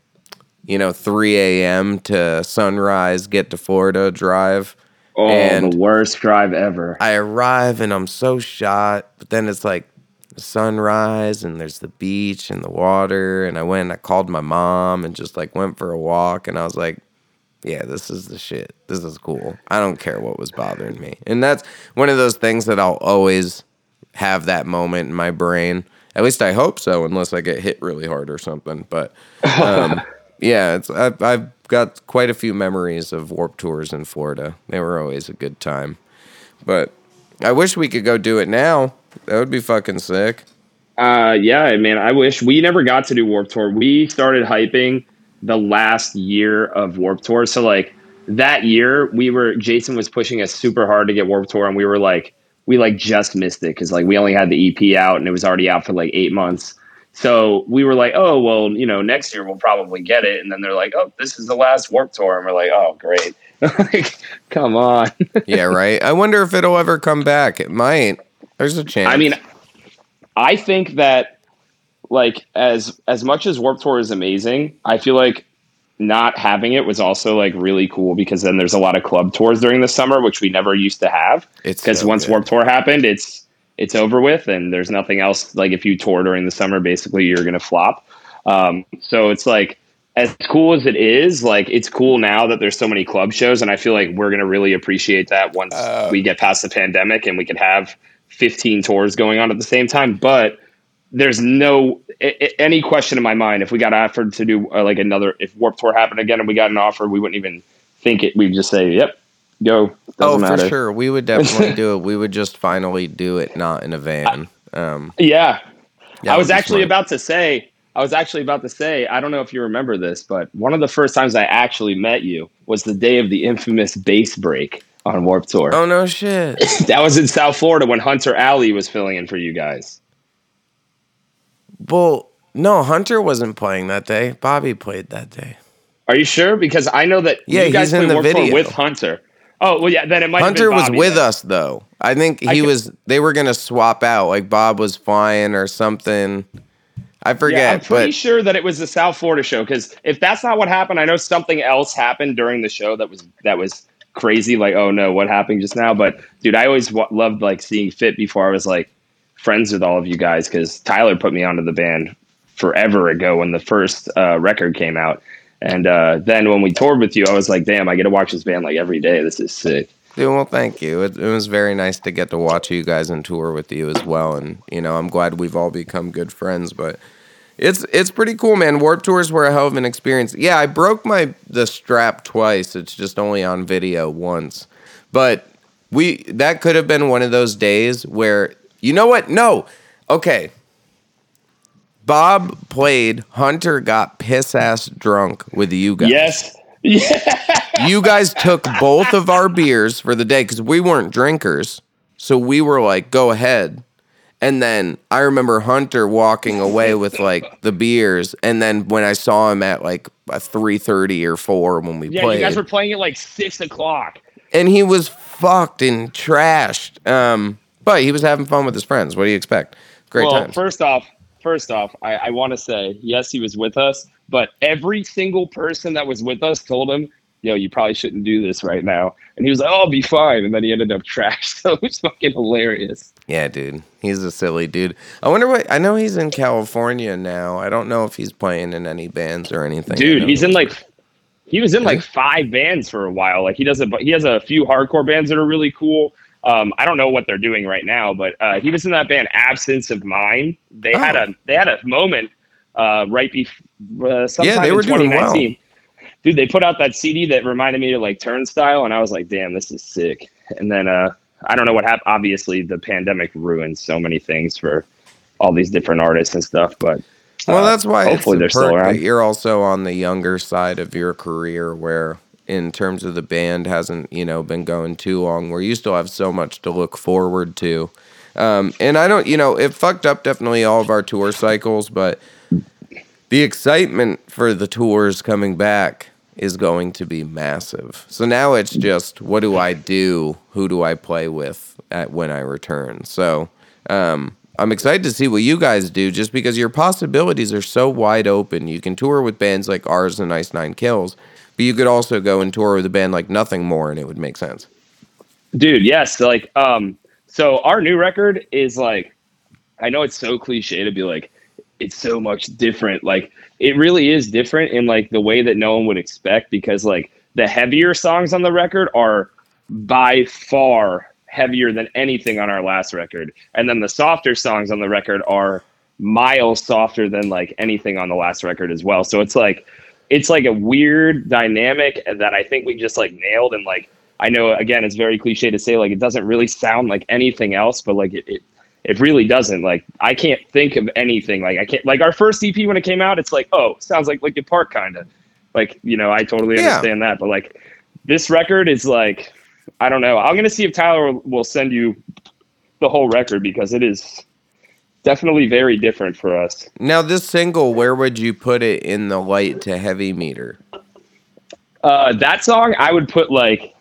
you know 3 a.m. to sunrise get to Florida drive Oh, And- the worst drive ever. I arrive and I'm so shot but then it's like sunrise and there's the beach and the water and I went and I called my mom and just like went for a walk and I was like yeah, this is the shit. This is cool. I don't care what was bothering me. And that's one of those things that I'll always have that moment in my brain. At least I hope so, unless I get hit really hard or something. But um, yeah, it's I've, I've got quite a few memories of Warped Tours in Florida. They were always a good time. But I wish we could go do it now. That would be fucking sick. Uh, yeah, man. I wish we never got to do Warped Tour. We started hyping the last year of Warped Tour. So like that year, we were Jason was pushing us super hard to get Warped Tour, and we were like, we like just missed it because like we only had the EP out and it was already out for like eight months. So we were like, oh well, you know, next year we'll probably get it. And then they're like, oh, this is the last Warped Tour, and we're like, oh great, like come on. Yeah, right. I wonder if it'll ever come back. It might. There's a chance. I mean, I think that like as as much as Warped Tour is amazing, I feel like not having it was also like really cool because then there's a lot of club tours during the summer, which we never used to have. It's because so once good. Warped Tour happened, it's it's over with, and there's nothing else. Like if you tour during the summer, basically you're gonna flop. Um, so it's like as cool as it is, like it's cool now that there's so many club shows, and I feel like we're gonna really appreciate that once Uh, we get past the pandemic and we can have 15 tours going on at the same time. But there's no a- any question in my mind if we got offered to do uh, like another if Warped Tour happened again and we got an offer, we wouldn't even think it. We'd just say, "Yep, go." oh, Doesn't for matter. sure. We would definitely do it. We would just finally do it, not in a van. Um, Yeah. that I was actually smart. about to say, I was actually about to say, I don't know if you remember this, but one of the first times I actually met you was the day of the infamous bass break on Warped Tour. Oh no shit. That was in South Florida when Hunter Alley was filling in for you guys. well, no, Hunter wasn't playing that day. Bobby played that day. Are you sure? Because I know that Yeah, you guys he's in played the Warp video. Tour with Hunter. Oh well, yeah. Then it might. have Hunter was with then. us though. I think I he can- was. They were gonna swap out. Like Bob was flying or something. I forget, Yeah, I'm pretty but sure that it was the South Florida show because if that's not what happened, I know something else happened during the show that was that was crazy. Like, oh no, what happened just now? But dude, I always w- loved like seeing Fit before I was like friends with all of you guys because Tyler put me onto the band forever ago when the first uh, record came out, and uh, then when we toured with you, I was like, damn, I get to watch this band like every day. This is sick. Dude, well, thank you. It, it was very nice to get to watch you guys and tour with you as well. And you know, I'm glad we've all become good friends. But it's it's pretty cool, man. Warped Tours were a hell of an experience. Yeah, I broke my the strap twice. It's just only on video once. But we that could have been one of those days where you know what? No, okay. Bob played. Hunter got piss ass drunk with you guys Yes. you guys took both of our beers for the day because we weren't drinkers. So we were like, go ahead. And then I remember Hunter walking away with like the beers. And then when I saw him at like a three thirty or four when we Yeah, played, you guys were playing at like six o'clock. and he was fucked and trashed. Um, but he was having fun with his friends. What do you expect? Great well, times. first off, first off, I, I want to say yes, he was with us, but every single person that was with us told him, "Yo, you probably shouldn't do this right now," and he was like, "Oh, I'll be fine," and then he ended up trashed. So it was fucking hilarious. Yeah, dude. He's a silly dude. I wonder what I know he's in California now. I don't know if he's playing in any bands or anything. Dude, he's in like he was in like five bands for a while. Like he does a he has a few hardcore bands that are really cool. Um, I don't know what they're doing right now, but uh, he was in that band Absence of Mind. They had Oh. a they had a moment uh, right before uh, sometime they in were doing well. 2019. Dude, they put out that CD that reminded me of like Turnstile, and I was like, damn, this is sick. And then uh, I don't know what happened. Obviously, the pandemic ruined so many things for all these different artists and stuff. But Well, uh, that's why hopefully they're still around. you're also on the younger side of your career, where in terms of the band hasn't you know been going too long, where you still have so much to look forward to. Um, and I don't, you know, it fucked up definitely all of our tour cycles, but the excitement for the tours coming back is going to be massive. So now it's just what do I do? Who do I play with at when I return? So um, I'm excited to see what you guys do just because your possibilities are so wide open. You can tour with bands like ours and Ice Nine Kills, but you could also go and tour with a band like Nothing More and it would make sense. dude yes like um so our new record is like i know it's so cliche to be like it's so much different like it really is different in like the way that no one would expect because like the heavier songs on the record are by far heavier than anything on our last record and then the softer songs on the record are miles softer than like anything on the last record as well so it's like it's like a weird dynamic that i think we just like nailed and like I know again it's very cliche to say like it doesn't really sound like anything else, but like it, it it really doesn't. Like I can't think of anything like I can't like our first EP when it came out, it's like, oh, sounds like Linkin Park kinda. Like, you know, I totally Yeah. understand that. But like this record is like I don't know. I'm gonna see if Tyler will send you the whole record because it is definitely very different for us. Now, this single, where would you put it in the light to heavy meter? Uh, that song, I would put like,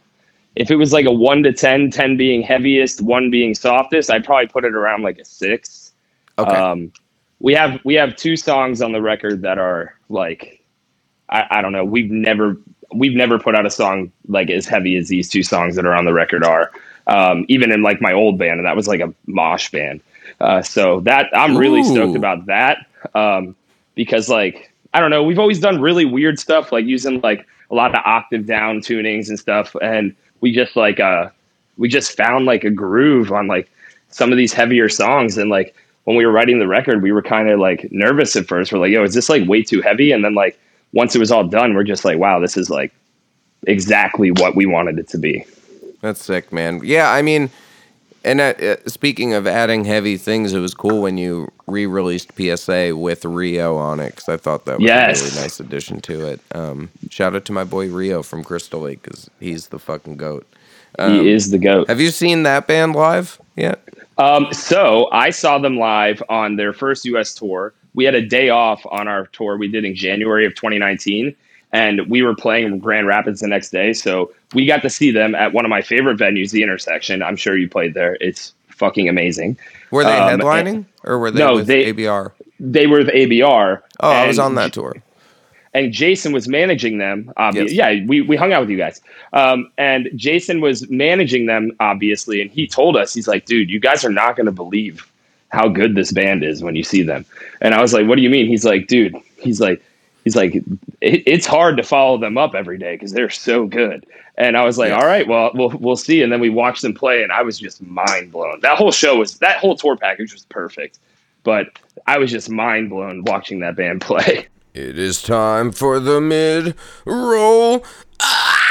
if it was like a one to 10, 10 being heaviest, one being softest, I'd probably put it around like a six. Okay. Um, we have we have two songs on the record that are like, I, I don't know. We've never we've never put out a song like as heavy as these two songs that are on the record are. Um, even in like my old band, and that was like a mosh band. Uh, so that I'm really stoked about that. Um, because like I don't know, we've always done really weird stuff like using like a lot of octave down tunings and stuff, and we just like uh we just found like a groove on like some of these heavier songs. And like when we were writing the record we were kind of like nervous at first. We're like yo is this like way too heavy? And then like once it was all done we're just like wow this is like exactly what we wanted it to be. That's sick, man. Yeah, I mean, and uh, uh, speaking of adding heavy things, it was cool when you re-released PSA with Ryo on it because I thought that was Yes. a really nice addition to it. Um, shout out to my boy Ryo from Crystal Lake because he's the fucking goat. he is the goat Have you seen that band live yet? Um, so I saw them live on their first U.S. tour. We had a day off on our tour we did in January of 2019, and we were playing in Grand Rapids the next day. So we got to see them at one of my favorite venues, the Intersection. I'm sure you played there. It's fucking amazing. Were they Um, headlining or were they no, with they- ABR? they were the ABR. Oh, I was on that tour. and Jason was managing them. Obviously, Yes. yeah, we, we hung out with you guys. Um, and Jason was managing them, obviously, and he told us, he's like, dude, you guys are not going to believe how good this band is when you see them. And I was like, what do you mean? He's like, dude, he's like, he's like, it, it's hard to follow them up every day because they're so good. And I was like, Yeah. all right, well, we'll we'll see. And then we watched them play, and I was just mind blown. That whole show was that whole tour package was perfect, but I was just mind blown watching that band play. It is time for the mid roll. Ah!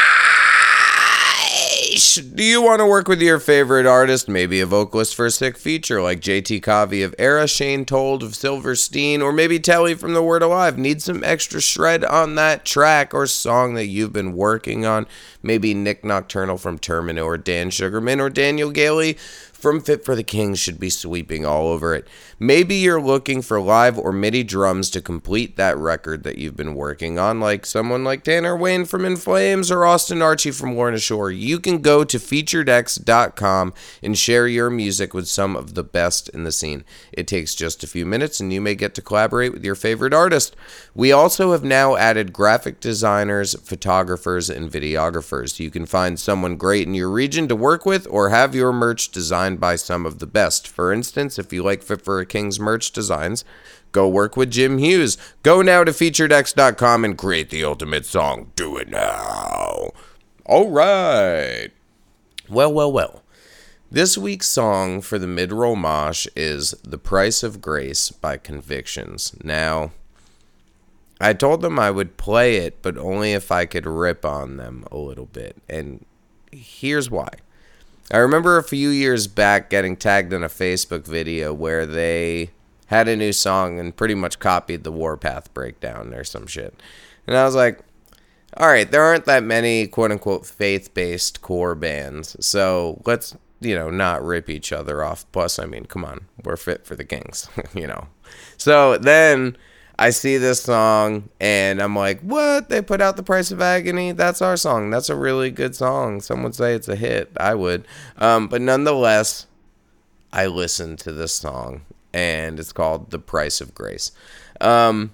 Do you want to work with your favorite artist, maybe a vocalist for a sick feature like JT Cavey of Erra, Shane Told of Silverstein, or maybe Telle from The Word Alive? Need some extra shred on that track or song that you've been working on? Maybe Nik Nocturnal from Termina, or Dan Sugarman, or Daniel Gailey from Fit for the King should be sweeping all over it. Maybe you're looking for live or MIDI drums to complete that record that you've been working on, like someone like Tanner Wayne from In Flames or Austin Archey from Lorna Shore. You can go to featuredx.com and share your music with some of the best in the scene. It takes just a few minutes and you may get to collaborate with your favorite artist. We also have now added graphic designers, photographers, and videographers. You can find someone great in your region to work with or have your merch designed by some of the best. For instance, if you like Fit for a King's merch designs, go work with Jim Hughes. Go now to featuredx.com and create the ultimate song. Do it now. All right. Well, well, well. This week's song for the mid roll mosh is The Price of Grace by Convictions. Now, I told them I would play it, but only if I could rip on them a little bit. And here's why. I remember a few years back getting tagged in a Facebook video where they had a new song and pretty much copied the Warpath breakdown or some shit. And I was like, all right, there aren't that many quote unquote faith based core bands. So let's, you know, not rip each other off. Plus, I mean, come on, we're fit for the kings, you know. So then I see this song and I'm like, what? They put out The Price of Agony? That's our song. That's a really good song. Some would say it's a hit. I would. Um, but nonetheless, I listened to this song and it's called The Price of Grace. Um,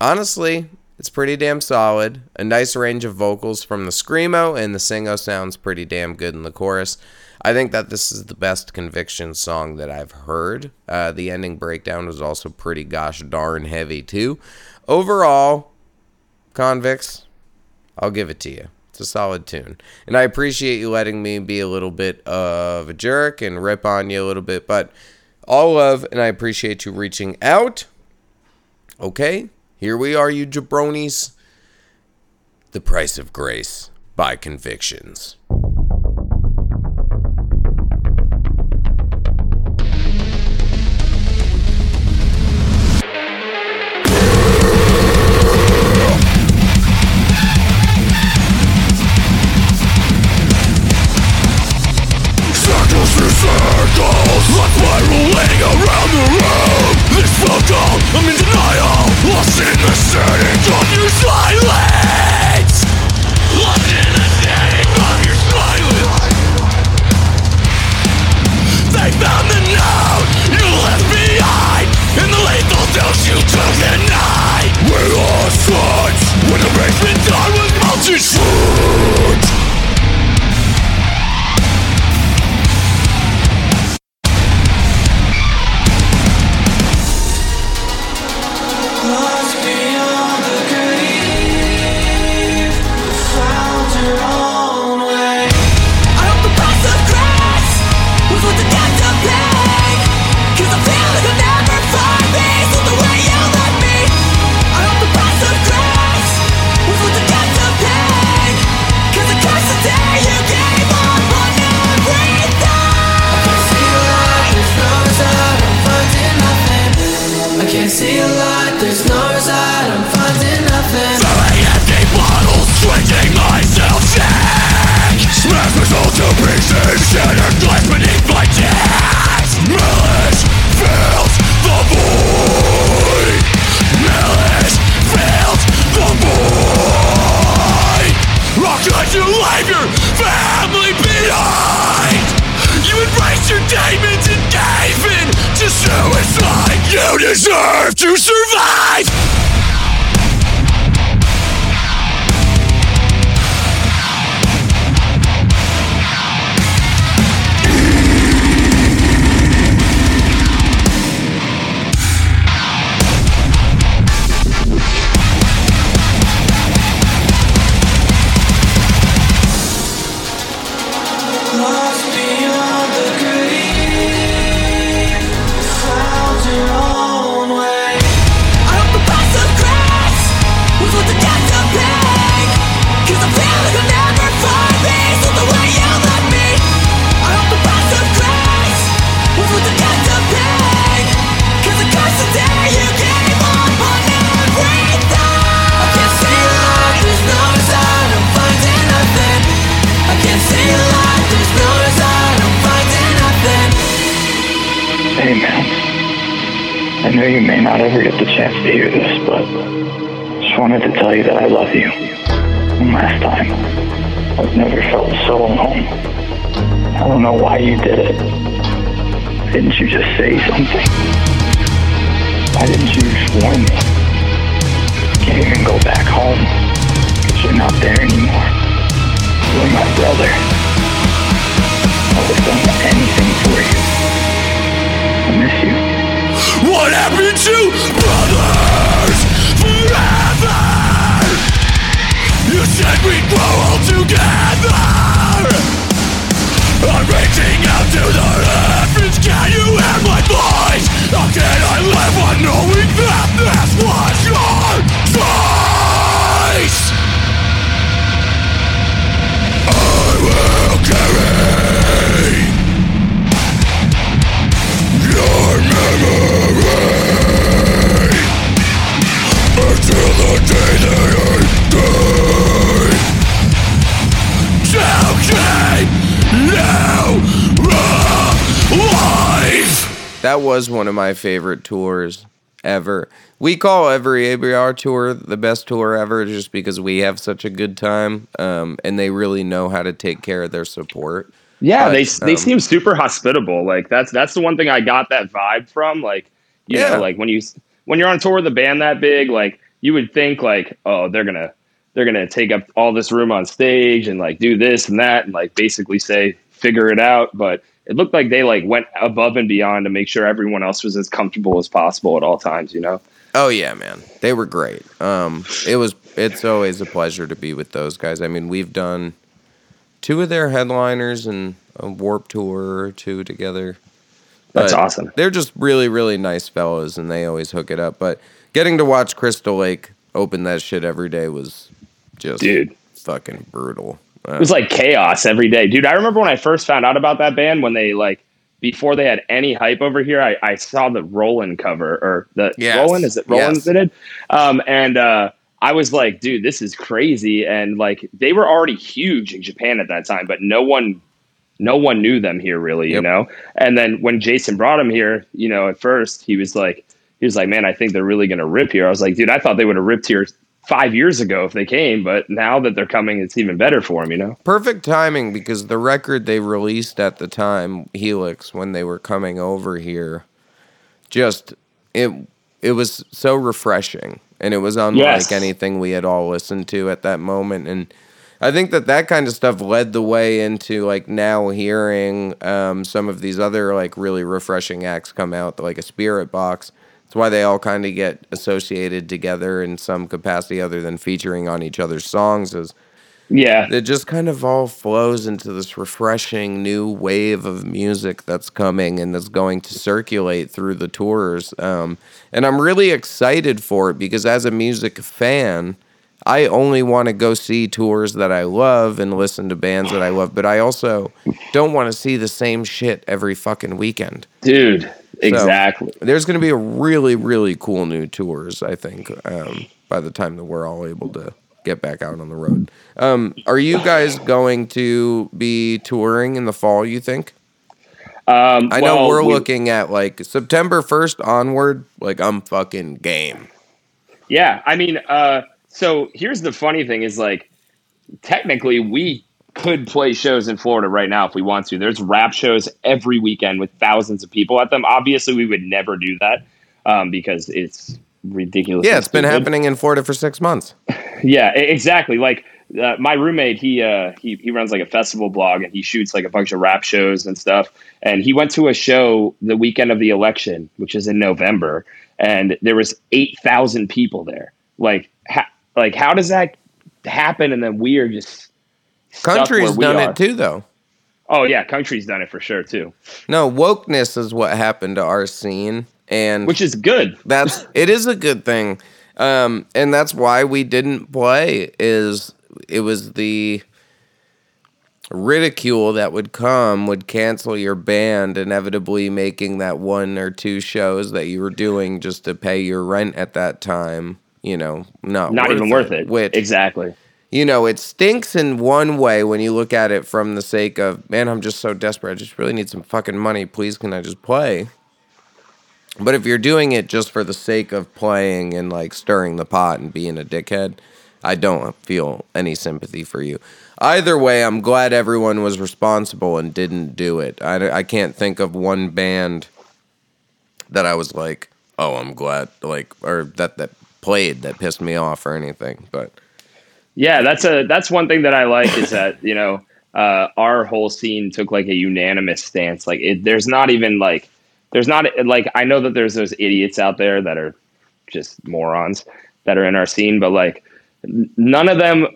honestly, it's pretty damn solid. A nice range of vocals from the screamo, and the singo sounds pretty damn good in the chorus. I think that this is the best conviction song that I've heard. Uh, the ending breakdown was also pretty gosh darn heavy too. Overall, convicts, I'll give it to you. It's a solid tune. And I appreciate you letting me be a little bit of a jerk and rip on you a little bit, but all love, and I appreciate you reaching out. Okay, here we are, you jabronis. The Price of Grace by Convictions. This I'm in denial, lost in the setting of your silence. Lost in the setting of your silence. They found the note you left behind in the lethal dose you took that night. We lost touch when the basement door was melted your demons and gave in to suicide You deserve to survive! I know you may not ever get the chance to hear this, but I just wanted to tell you that I love you. One last time. I've never felt so alone. I don't know why you did it. Didn't you just say something? Why didn't you just warn me? Can't even go back home because you're not there anymore. You're my brother. I would have done anything for you. I miss you. What happened to brothers forever? You said we'd grow old together. I'm reaching out to the heavens. Can you hear my voice? How can I live on knowing that this was your choice? I will carry that was one of my favorite tours ever. We call every ABR tour the best tour ever just because we have such a good time, um, and they really know how to take care of their support. Yeah, But, they they um, seem super hospitable. Like that's that's the one thing I got that vibe from. Like you Yeah. know, like when you when you're on tour with a band that big, like you would think like, oh, they're gonna they're gonna take up all this room on stage and like do this and that and like basically say figure it out. But it looked like they like went above and beyond to make sure everyone else was as comfortable as possible at all times. You know. Oh yeah, man, they were great. Um, it was. It's always a pleasure to be with those guys. I mean, we've done two of their headliners and a Warped Tour or two together. That's awesome. They're just really, really nice fellows, and they always hook it up. But getting to watch Crystal Lake open that shit every day was just Dude. fucking brutal. It was like chaos every day, dude. I remember when I first found out about that band when they like before they had any hype over here. I, I saw the Roland cover or the Yes. Roland is it Roland Yes. did? Um, and uh, I was like, dude, this is crazy. And like they were already huge in Japan at that time, but no one no one knew them here really, you Yep. know. And then when Jason brought him here, you know, at first he was like, he was like, man, I think they're really gonna rip here. I was like, dude, I thought they would have ripped here five years ago if they came, but now that they're coming, it's even better for them, you know. perfect timing because the record they released at the time, Helix, when they were coming over here, just it it was so refreshing and it was unlike Yes. anything we had all listened to at that moment and I think that that kind of stuff led the way into like now hearing um, some of these other like really refreshing acts come out like a Spiritbox. It's why they all kind of get associated together in some capacity other than featuring on each other's songs is Yeah. it just kind of all flows into this refreshing new wave of music that's coming and that's going to circulate through the tours. Um, and I'm really excited for it because as a music fan, I only want to go see tours that I love and listen to bands that I love, but I also don't want to see the same shit every fucking weekend. Dude, exactly. There's going to be a really, really cool new tours, I think, um, by the time that we're all able to get back out on the road. Um, are you guys going to be touring in the fall, you think? Um, I know well, we're we- looking at like September 1st onward. Like, I'm fucking game. Yeah, I mean, uh, so here's the funny thing: is like, technically, we could play shows in Florida right now if we want to. There's rap shows every weekend with thousands of people at them. Obviously, we would never do that. um, because it's ridiculous. Yeah, it's been happening in Florida for six months. Yeah, exactly. Like uh, my roommate, he uh, he he runs like a festival blog and he shoots like a bunch of rap shows and stuff. And he went to a show the weekend of the election, which is in November, and there was eight thousand people there. Like, ha- like how does that happen? And then we are just Country's done are. it too, though. Oh yeah, country's done it for sure too, No, wokeness is what happened to our scene, and which is good. that's it is a good thing, um, and that's why we didn't play. Is it was the ridicule that would come would cancel your band, inevitably making that one or two shows that you were doing just to pay your rent at that time. You know, not Not even worth it. Which exactly. you know, it stinks in one way when you look at it from the sake of, man, I'm just so desperate. I just really need some fucking money. Please, can I just play? But if you're doing it just for the sake of playing and like stirring the pot and being a dickhead, I don't feel any sympathy for you. Either way, I'm glad everyone was responsible and didn't do it. I, I can't think of one band that I was like, oh, I'm glad, like, or that, that played that pissed me off or anything. But Yeah, that's a that's one thing that I like is that you know uh, our whole scene took like a unanimous stance. Like it, there's not even like there's not like I know that there's those idiots out there that are just morons that are in our scene, but like none of them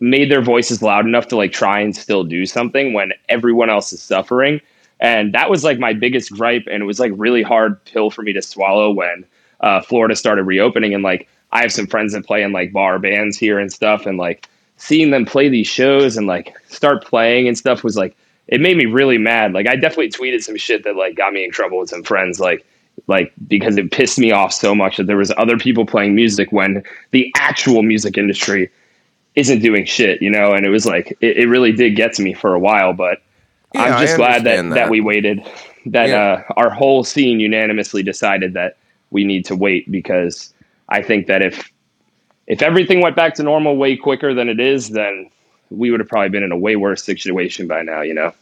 made their voices loud enough to like try and still do something when everyone else is suffering. And that was like my biggest gripe, and it was like really hard pill for me to swallow when uh, Florida started reopening. And like I have some friends that play in like bar bands here and stuff, and like seeing them play these shows and like start playing and stuff was like it made me really mad. Like I definitely tweeted some shit that like got me in trouble with some friends, like like because it pissed me off so much that there was other people playing music when the actual music industry isn't doing shit, you know. And it was like it, it really did get to me for a while, but Yeah, I'm just glad that, that that. we waited. That Yeah. uh, our whole scene unanimously decided that we need to wait because I think that if if everything went back to normal way quicker than it is, then we would have probably been in a way worse situation by now. You know.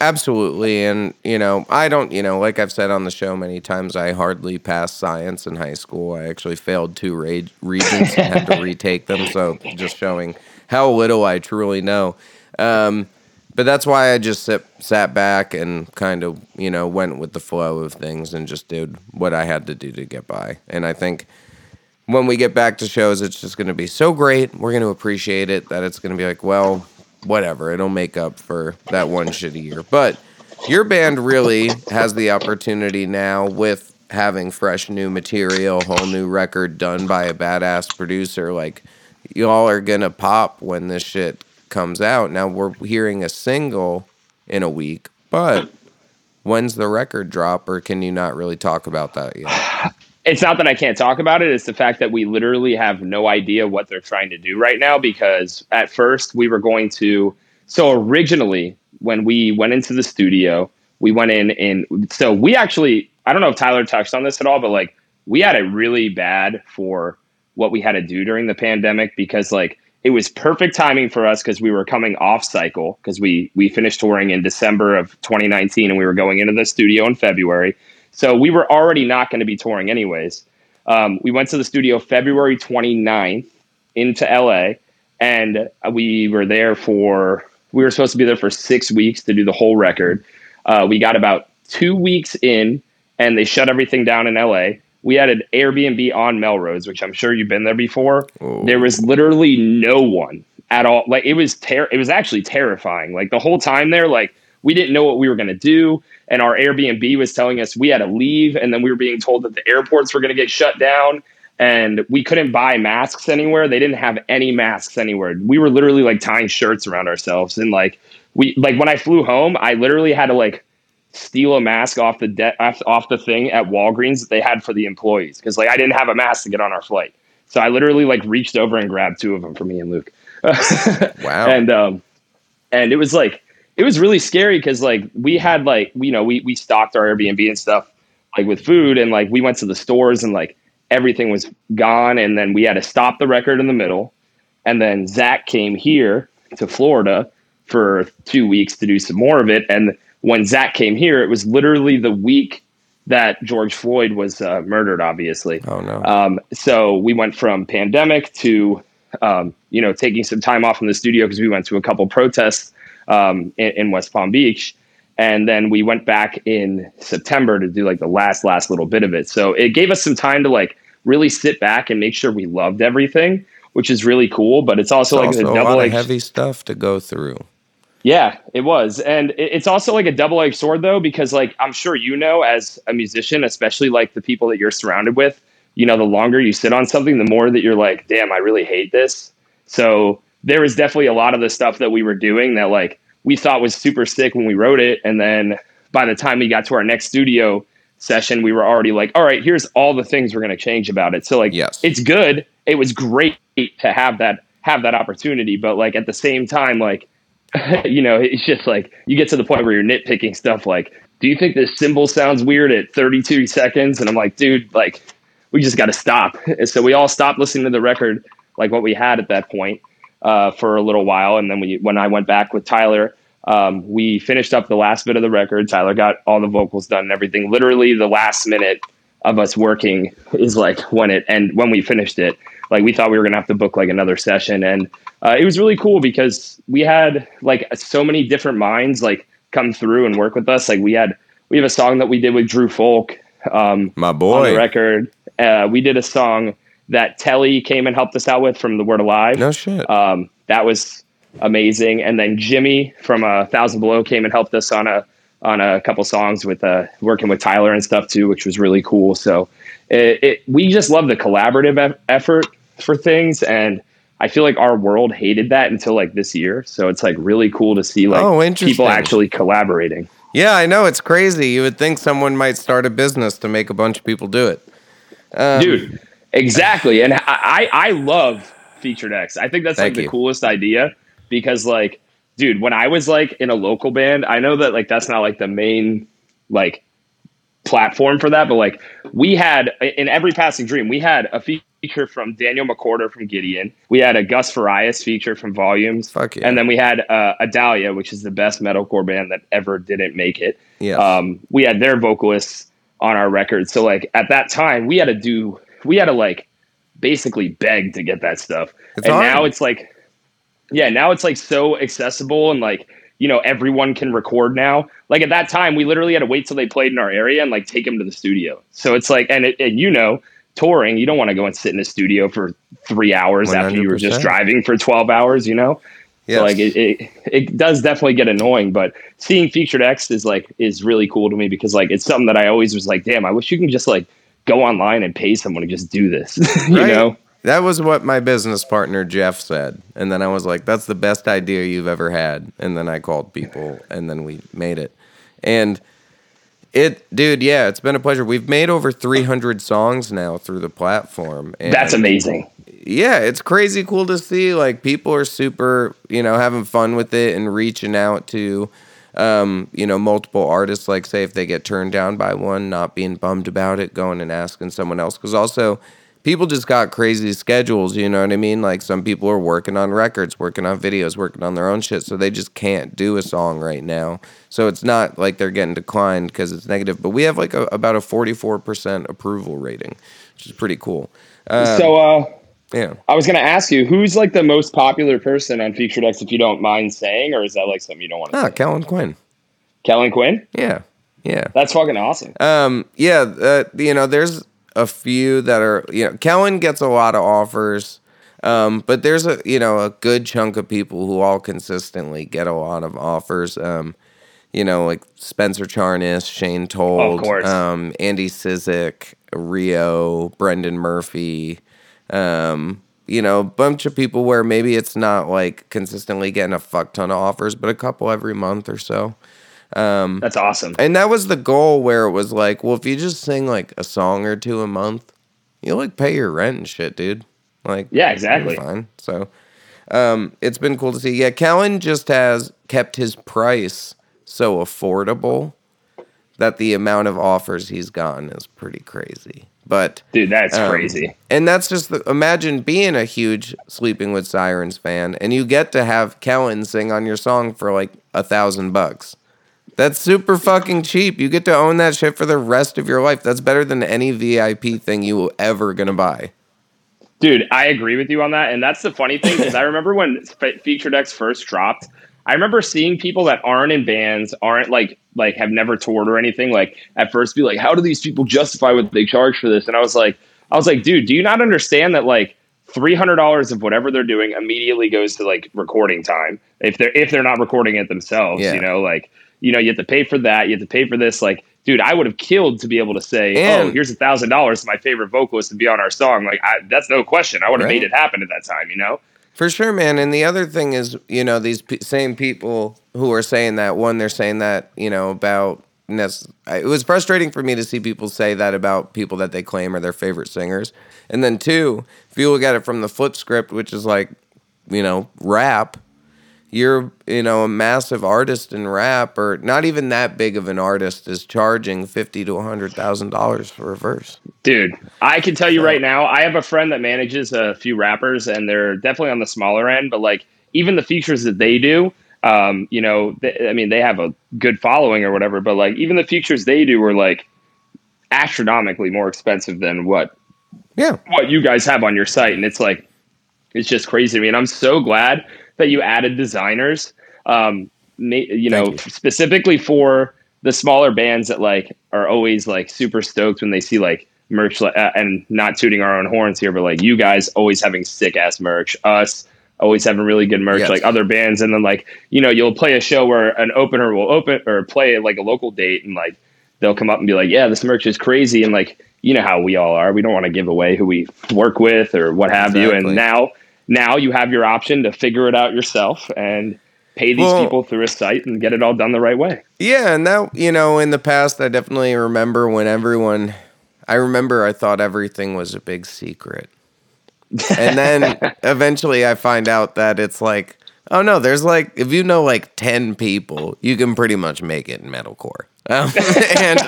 Absolutely. And, you know, I don't, you know, like I've said on the show many times, I hardly passed science in high school. I actually failed two ra- regions and had to retake them. So just showing how little I truly know. Um, but that's why I just sit, sat back and kind of, you know, went with the flow of things and just did what I had to do to get by. And I think when we get back to shows, it's just going to be so great. We're going to appreciate it that it's going to be like, well, whatever. It'll make up for that one shitty year. But your band really has the opportunity now with having fresh new material, whole new record done by a badass producer. Like, y'all are going to pop when this shit comes out. Now, we're hearing a single in a week, but when's the record drop, or can you not really talk about that yet? It's not that I can't talk about it. It's the fact that we literally have no idea what they're trying to do right now because at first we were going to. So originally, when we went into the studio, we went in and so we actually, I don't know if Tyler touched on this at all, but like we had it really bad for what we had to do during the pandemic because like it was perfect timing for us because we were coming off cycle because we we finished touring in December of 2019 and we were going into the studio in February. So we were already not going to be touring anyways. Um, we went to the studio February 29th into LA, and we were there for, we were supposed to be there for six weeks to do the whole record. Uh, we got about two weeks in, and they shut everything down in LA. We had an Airbnb on Melrose, which I'm sure you've been there before. There was literally no one at all. Like it was ter- it was actually terrifying. Like the whole time there, like we didn't know what we were going to do and our airbnb was telling us we had to leave and then we were being told that the airports were going to get shut down and we couldn't buy masks anywhere. They didn't have any masks anywhere. We were literally like tying shirts around ourselves and like we like when i flew home i literally had to like steal a mask off the de- off, off the thing at walgreens that they had for the employees because like i didn't have a mask to get on our flight. So i literally like reached over and grabbed two of them for me and luke. Wow. and um and it was like it was really scary because like we had like you know we we stocked our Airbnb and stuff like with food and like we went to the stores and like everything was gone and then we had to stop the record in the middle and then Zach came here to Florida for two weeks to do some more of it and when Zach came here it was literally the week that George Floyd was uh, murdered. Obviously, Oh no. um, so we went from pandemic to, um, you know, taking some time off from the studio because we went to a couple protests um, in, in West Palm Beach, and then we went back in September to do like the last last little bit of it. So it gave us some time to like really sit back and make sure we loved everything, which is really cool. But it's also It's like also a double lot of edged heavy stuff to go through. yeah, it was. And it's also like a double edged sword, though, because, like, I'm sure you know, as a musician, especially like the people that you're surrounded with, you know, the longer you sit on something, the more that you're like, damn, I really hate this. So there was definitely a lot of the stuff that we were doing that, like, we thought was super sick when we wrote it. And then by the time we got to our next studio session, we were already like, all right, here's all the things we're going to change about it. So, like, Yes. it's good. It was great to have that have that opportunity but like at the same time like you know, it's just like you get to the point where you're nitpicking stuff like, do you think this cymbal sounds weird at 32 seconds? And I'm like, dude, like, we just got to stop. And so we all stopped listening to the record, like what we had at that point, uh, for a little while. And then we, when I went back with Tyler, um, we finished up the last bit of the record. Tyler got all the vocals done and everything. Literally, the last minute of us working is like when it and when we finished it like we thought we were gonna have to book like another session and uh, it was really cool because we had like so many different minds like come through and work with us like we had we have a song that we did with Drew Fulk um My on the boy. record uh, we did a song that Telle came and helped us out with from the word alive No shit. um, that was amazing. And then Jimmy from a uh, Thousand Below came and helped us on a on a couple songs with uh, working with Tyler and stuff too, which was really cool. So it, it, we just love the collaborative e- effort for things, and I feel like our world hated that until like this year. So it's like really cool to see like Oh, people actually collaborating. yeah, I know it's crazy. You would think someone might start a business to make a bunch of people do it. Um, dude exactly and I, I love featured x i think that's Thank like the you. coolest idea because like dude when i was like in a local band i know that like that's not like the main like platform for that but like we had in every passing dream we had a feature from daniel McWhorter from gideon we had a gus farias feature from volumes Fuck yeah. and then we had uh, adalia which is the best metalcore band that ever didn't make it Yes. um, we had their vocalists on our record. So like at that time, we had to do, we had to like basically beg to get that stuff. It's and hard. now it's like, yeah, now it's like so accessible and like you know everyone can record now. Like at that time, we literally had to wait till they played in our area and like take them to the studio. So it's like, and it, and you know. Touring, you don't want to go and sit in a studio for three hours after you were just driving for twelve hours. You know, yes. so like it, it it does definitely get annoying, but seeing featured X is like is really cool to me because like it's something that I always was like, damn, I wish you can just like go online and pay someone to just do this. you Right? know? That was what my business partner Jeff said. And then I was like, that's the best idea you've ever had. And then I called people and then we made it. And it, dude, yeah, it's been a pleasure. We've made over 300 songs now through the platform. And That's amazing. yeah, it's crazy cool to see. Like people are super, you know, having fun with it and reaching out to, um, you know, multiple artists. Like say if they get turned down by one, not being bummed about it, going and asking someone else. Because also, people just got crazy schedules. You know what I mean? Like some people are working on records, working on videos, working on their own shit, so they just can't do a song right now. So it's not like they're getting declined because it's negative. But we have like a, about a forty-four percent approval rating, which is pretty cool. so uh Yeah. I was gonna ask you, who's like the most popular person on Featured X if you don't mind saying, or is that like something you don't want to Ah, say? Kellen Quinn. Kellen Quinn? Yeah, yeah, That's fucking awesome. um, yeah. Uh, you know, there's a few that are. You know, Kellen gets a lot of offers, um, but there's a you know a good chunk of people who all consistently get a lot of offers. Um, you know, like Spencer Charnas, Shane Told, um, Andy Cizek, Ryo, Brendan Murphy. Um, you know, a bunch of people where maybe it's not like consistently getting a fuck ton of offers, but a couple every month or so. That's awesome. And that was the goal where it was like, well, if you just sing like a song or two a month, you'll like pay your rent and shit, dude. Like, Yeah, exactly. Fine. So, um, it's been cool to see. Yeah, Kellen just has kept his price so affordable that the amount of offers he's gotten is pretty crazy. But Dude, that's um, crazy. And that's just the, imagine being a huge Sleeping with Sirens fan and you get to have Kellen sing on your song for like a thousand bucks. That's super fucking cheap. You get to own that shit for the rest of your life. That's better than any VIP thing you will ever gonna buy. Dude, I agree with you on that. And that's the funny thing because I remember when Fe- Featured X first dropped, I remember seeing people that aren't in bands, aren't like like have never toured or anything, like at first be like, how do these people justify what they charge for this? And I was like, I was like, dude, do you not understand that like three hundred dollars of whatever they're doing immediately goes to like recording time if they're if they're not recording it themselves, Yeah. you know, like you know, you have to pay for that, you have to pay for this, like. Dude, I would have killed to be able to say, oh, And- "Oh, here's a thousand dollars to my favorite vocalist to be on our song." Like, I, that's no question. I would have Right. made it happen at that time, you know. For sure, man. And the other thing is, you know, these p- same people who are saying that, one, they're saying that, you know, about. It was frustrating for me to see people say that about people that they claim are their favorite singers. And then, two, if you look at it from the flip script, which is like, you know, rap, you're, you know, a massive artist in rap, or not even that big of an artist, is charging fifty to hundred thousand dollars for a verse. Dude, I can tell you right now, I have a friend that manages a few rappers, and they're definitely on the smaller end. But like, even the features that they do, um, you know, th- I mean, they have a good following or whatever. But like, even the features they do are like astronomically more expensive than what Yeah. what you guys have on your site, and it's like, it's just crazy to me. And I'm so glad that you added designers. Um, you know, you. specifically for the smaller bands that like are always like super stoked when they see like merch uh, and not tooting our own horns here, but like you guys always having sick ass merch, us always having really good merch, Yes. like other bands, and then like you know you'll play a show where an opener will open or play like a local date, and like they'll come up and be like, yeah, this merch is crazy, and like you know how we all are, we don't want to give away who we work with or what have you, and now now you have your option to figure it out yourself and pay these Well- people through a site and get it all done the right way. Yeah, and that you know, in the past, I definitely remember when everyone. I remember I thought everything was a big secret, and then eventually I find out that it's like, oh no, there's like if you know like ten people, you can pretty much make it in metalcore. Um, and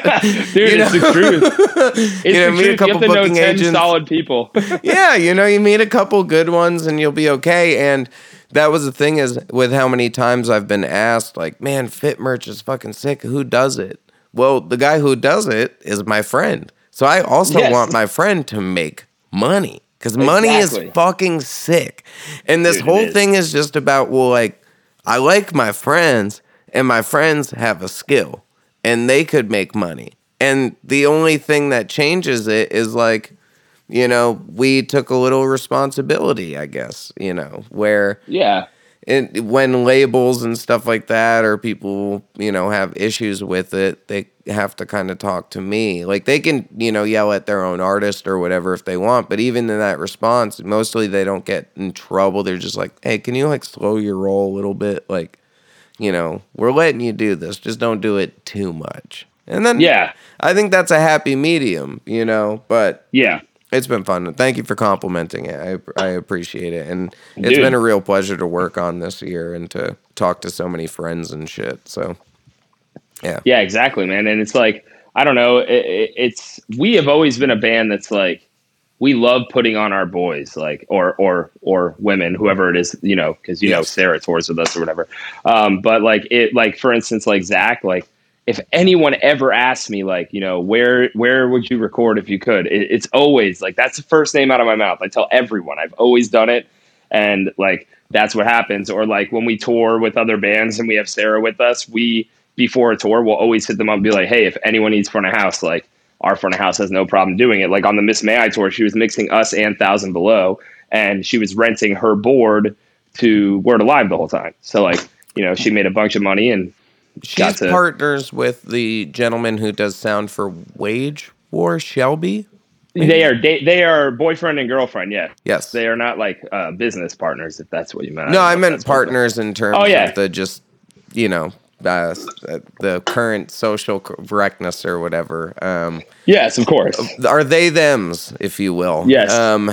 Dude, you know- it's the truth. It's You know, the meet a couple you have to know booking 10 agents. solid people. yeah, you know, you meet a couple good ones and you'll be okay. And that was the thing is with how many times I've been asked, like, man, fit merch is fucking sick. Who does it? Well, the guy who does it is my friend. So I also Yes. want my friend to make money because money Exactly. is fucking sick. And this Dude, whole thing is just about, well, like, I like my friends and my friends have a skill and they could make money. And the only thing that changes it is like, you know, we took a little responsibility, I guess, you know, where yeah. It, when labels and stuff like that or people, you know, have issues with it, they have to kind of talk to me. Like they can, you know, yell at their own artist or whatever if they want, but even in that response, mostly they don't get in trouble. They're just like, "Hey, can you like slow your roll a little bit?" Like, you know, we're letting you do this. Just don't do it too much. And then Yeah. I think that's a happy medium, you know, but Yeah. It's been fun. Thank you for complimenting it. I I appreciate it, and it's Dude. been a real pleasure to work on this year and to talk to so many friends and shit. So, yeah, Yeah, exactly, man. And it's like, I don't know. It, it, it's, we have always been a band that's like, we love putting on our boys, like, or, or, or women, whoever it is, you know, cause you know, Sarah tours with us or whatever. Um, but like it, like, for instance, like Zach, like, if anyone ever asked me, like, you know, where where would you record if you could? It, it's always like that's the first name out of my mouth. I tell everyone I've always done it, and like that's what happens. Or like when we tour with other bands and we have Sarah with us, we before a tour we'll always hit them up and be like, hey, if anyone needs front of house, like our front of house has no problem doing it. Like on the Miss May I tour, she was mixing us and Thousand Below, and she was renting her board to Word Alive the whole time. So like you know she made a bunch of money and she's to partners with the gentleman who does sound for Wage War, Shelby. They are they, they are boyfriend and girlfriend. Yeah. Yes. They are not like uh, business partners. If that's what you meant. No, don't I meant partners in terms Oh, yeah. of the just, you know, uh, the current social correctness or whatever. Um, Yes, of course. are they them's, if you will. Yes. Um,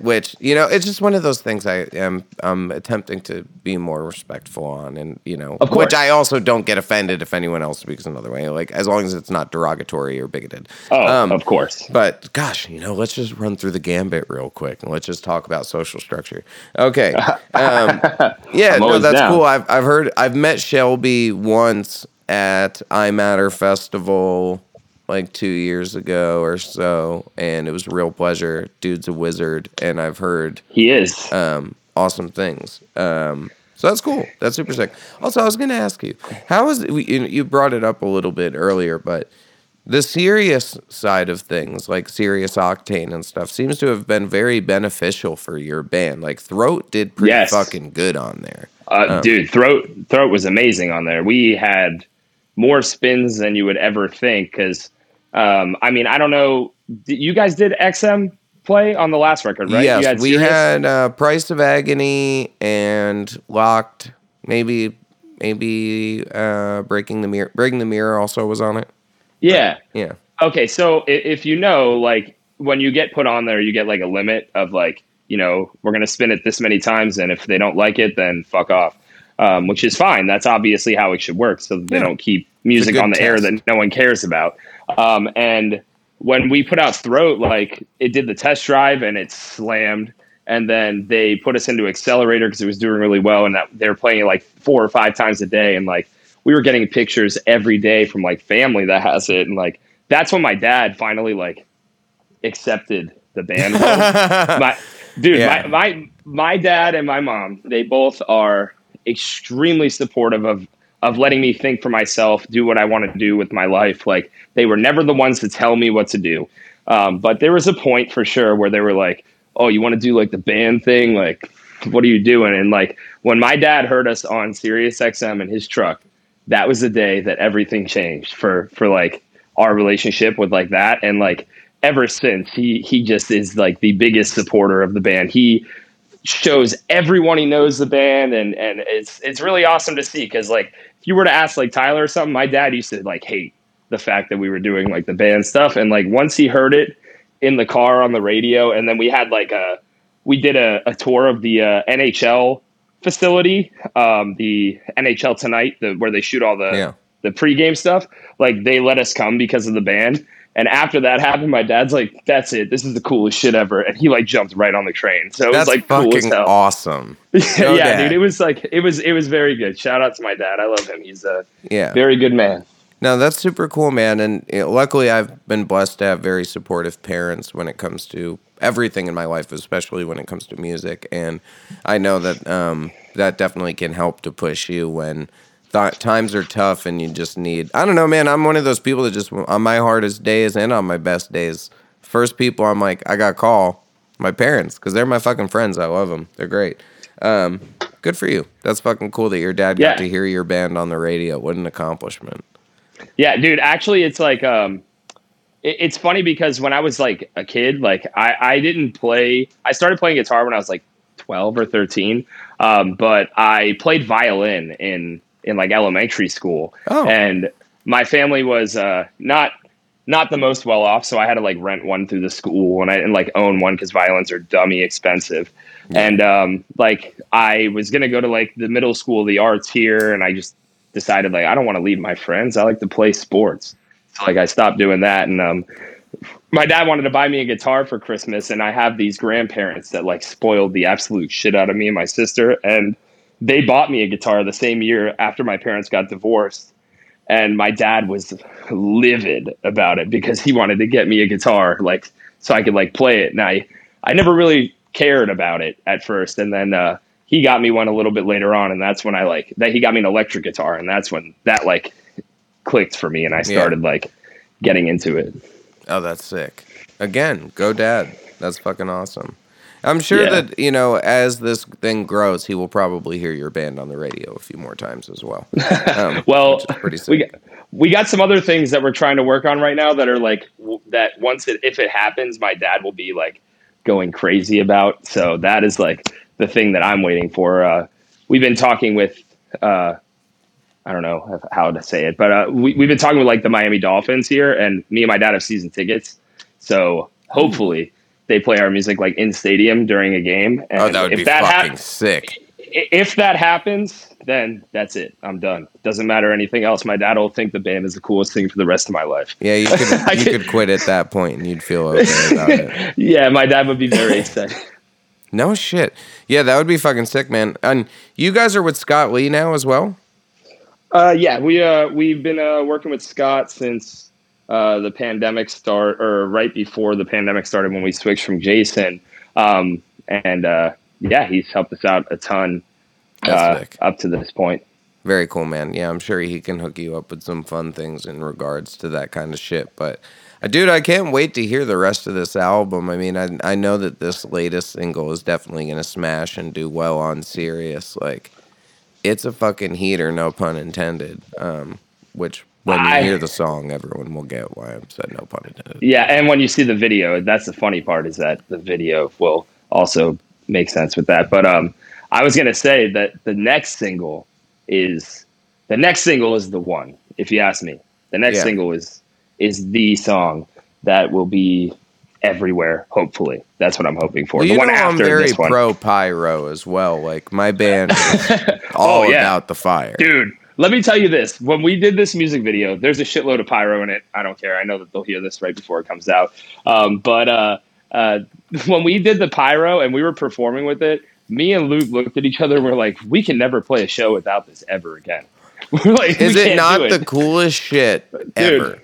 which you know, it's just one of those things I am I'm attempting to be more respectful on, and you know, which I also don't get offended if anyone else speaks another way, like as long as it's not derogatory or bigoted. Oh, Um, of course. But gosh, you know, let's just run through the gambit real quick and let's just talk about social structure. Okay. Um, yeah, no, that's down. cool. I've I've heard I've met Shelby once at I Matter Festival like two years ago or so, and it was a real pleasure. Dude's a wizard, and I've heard He is. um, awesome things. Um, so that's cool. That's super sick. Also, I was going to ask you, how is we, you brought it up a little bit earlier, but the Sirius side of things, like Sirius Octane and stuff, seems to have been very beneficial for your band. Like Throat did pretty Yes. fucking good on there. Uh, Dude, throat throat was amazing on there. We had more spins than you would ever think. Because, um, I mean, I don't know. You guys did XM play on the last record, right? Yes, you had we had uh, Price of Agony and Locked. Maybe, maybe uh, Breaking the Mirror. Breaking the Mirror also was on it. Yeah. Yeah. Okay, so if you know, like when you get put on there, you get like a limit of like, you know, we're gonna spin it this many times, and if they don't like it, then fuck off. Um, which is fine. That's obviously how it should work, so they Yeah. don't keep music on the air that no one cares about. Um, and when we put out Throat, like it did the test drive and it slammed, and then they put us into Accelerator because it was doing really well, and that they were playing it like four or five times a day, and like we were getting pictures every day from like family that has it, and like that's when my dad finally like accepted the band. my dude, Yeah. my, my my dad and my mom, they both are extremely supportive of of letting me think for myself, do what I want to do with my life. Like they were never the ones to tell me what to do. Um, but there was a point for sure where they were like, "Oh, you want to do like the band thing? Like, what are you doing?" And like when my dad heard us on Sirius XM in his truck, that was the day that everything changed for for like our relationship with like that and like ever since he he just is like the biggest supporter of the band he shows everyone he knows the band and and it's it's really awesome to see because like if you were to ask like tyler or something my dad used to like hate the fact that we were doing like the band stuff and like once he heard it in the car on the radio and then we had like a we did a, a tour of the uh, nhl facility um, the nhl tonight the, where they shoot all the Yeah. the pregame stuff, like they let us come because of the band. And after that happened, my dad's like, "That's it. This is the coolest shit ever." And he like jumped right on the train. So it That's was like cool fucking hell. awesome. yeah, Dad. dude. It was like it was it was very good. Shout out to my dad. I love him. He's a Yeah. very good man. No, that's super cool, man. And you know, luckily, I've been blessed to have very supportive parents when it comes to everything in my life, especially when it comes to music. And I know that um, that definitely can help to push you when th- times are tough and you just need. I don't know, man. I'm one of those people that just on my hardest days and on my best days, first people I'm like, I got call my parents because they're my fucking friends. I love them. They're great. Um, good for you. That's fucking cool that your dad Yeah. got to hear your band on the radio. What an accomplishment. Yeah, dude. Actually, it's like um, it, it's funny because when I was like a kid, like I I didn't play. I started playing guitar when I was like twelve or thirteen, um, but I played violin in in like elementary school, Oh. and my family was uh, not not the most well off, so I had to like rent one through the school and I and like own one because violins are dummy expensive. And um, like I was gonna go to like the middle school, of the arts here, and I just decided like I don't want to leave my friends. I like to play sports. So like I stopped doing that, and um, my dad wanted to buy me a guitar for Christmas, and I have these grandparents that like spoiled the absolute shit out of me and my sister, and they bought me a guitar the same year after my parents got divorced. And my dad was livid about it because he wanted to get me a guitar, like so I could like play it. And I, I never really cared about it at first, and then uh, he got me one a little bit later on, and that's when I like that he got me an electric guitar, and that's when that like clicked for me, and I started like getting into it. Oh, that's sick. Again, go dad. That's fucking awesome. I'm sure Yeah. that, you know, as this thing grows, he will probably hear your band on the radio a few more times as well. Um, Well, pretty sick. we got, we got some other things that we're trying to work on right now that are like that once it if it happens my dad will be like going crazy about so that is like the thing that i'm waiting for uh, we've been talking with uh, i don't know how to say it but uh, we, we've been talking with like the miami dolphins here and me and my dad have season tickets so hopefully they play our music like in stadium during a game and oh, that would if be that fucking sick. if that happens, then that's it. I'm done. Doesn't matter anything else. My dad will think the band is the coolest thing for the rest of my life. Yeah, you could you could- quit at that point and you'd feel okay about it. Yeah, my dad would be very excited. No shit. Yeah, that would be fucking sick, man. And you guys are with Scott Lee now as well? Uh, yeah, we uh, we've been uh, working with Scott since uh, the pandemic start, or right before the pandemic started when we switched from Jason. Um, and uh, yeah, he's helped us out a ton uh, up to this point. Very cool, man. Yeah, I'm sure he can hook you up with some fun things in regards to that kind of shit. But, uh, dude, I can't wait to hear the rest of this album. I mean, I I know that this latest single is definitely gonna smash and do well on Sirius. Like, it's a fucking heater, no pun intended. Um, which when you I- hear the song, everyone will get why I'm said no pun intended. Yeah, and when you see the video, that's the funny part is that the video will also make sense with that. But um, I was gonna say that the next single is the next single is the one. If you ask me, the next Yeah. single is is the song that will be everywhere. Hopefully, that's what I'm hoping for. Well, the you one know I'm very this one, pro pyro as well. Like my band is Oh, all yeah. about the fire. dude. Let me tell you this: when we did this music video, there's a shitload of pyro in it. I don't care. I know that they'll hear this right before it comes out. Um, but uh, uh, when we did the pyro and we were performing with it, me and Luke looked at each other and we're like, "We can never play a show without this ever again." We're like, Is "We it not do the coolest shit ever?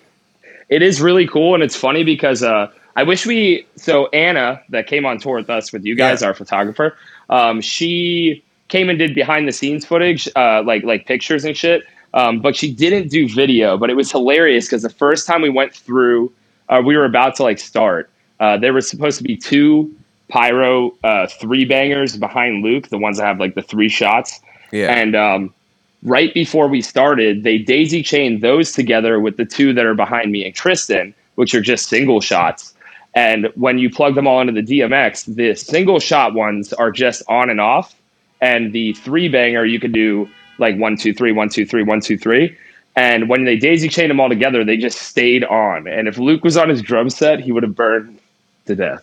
it is really cool and it's funny because uh, I wish we so Anna that came on tour with us with you guys, Yeah. our photographer, um, she came and did behind the scenes footage, uh, like like pictures and shit. Um, but she didn't do video. But it was hilarious because the first time we went through, uh, we were about to like start. Uh, there was supposed to be two pyro uh, three bangers behind Luke, the ones that have like the three shots. Yeah. And um, right before we started, they daisy chained those together with the two that are behind me and Tristan, which are just single shots. And when you plug them all into the DMX, the single shot ones are just on and off. And the three banger, you could do like one, two, three, one, two, three, one, two, three. And when they daisy chained them all together, they just stayed on. And if Luke was on his drum set, he would have burned to death.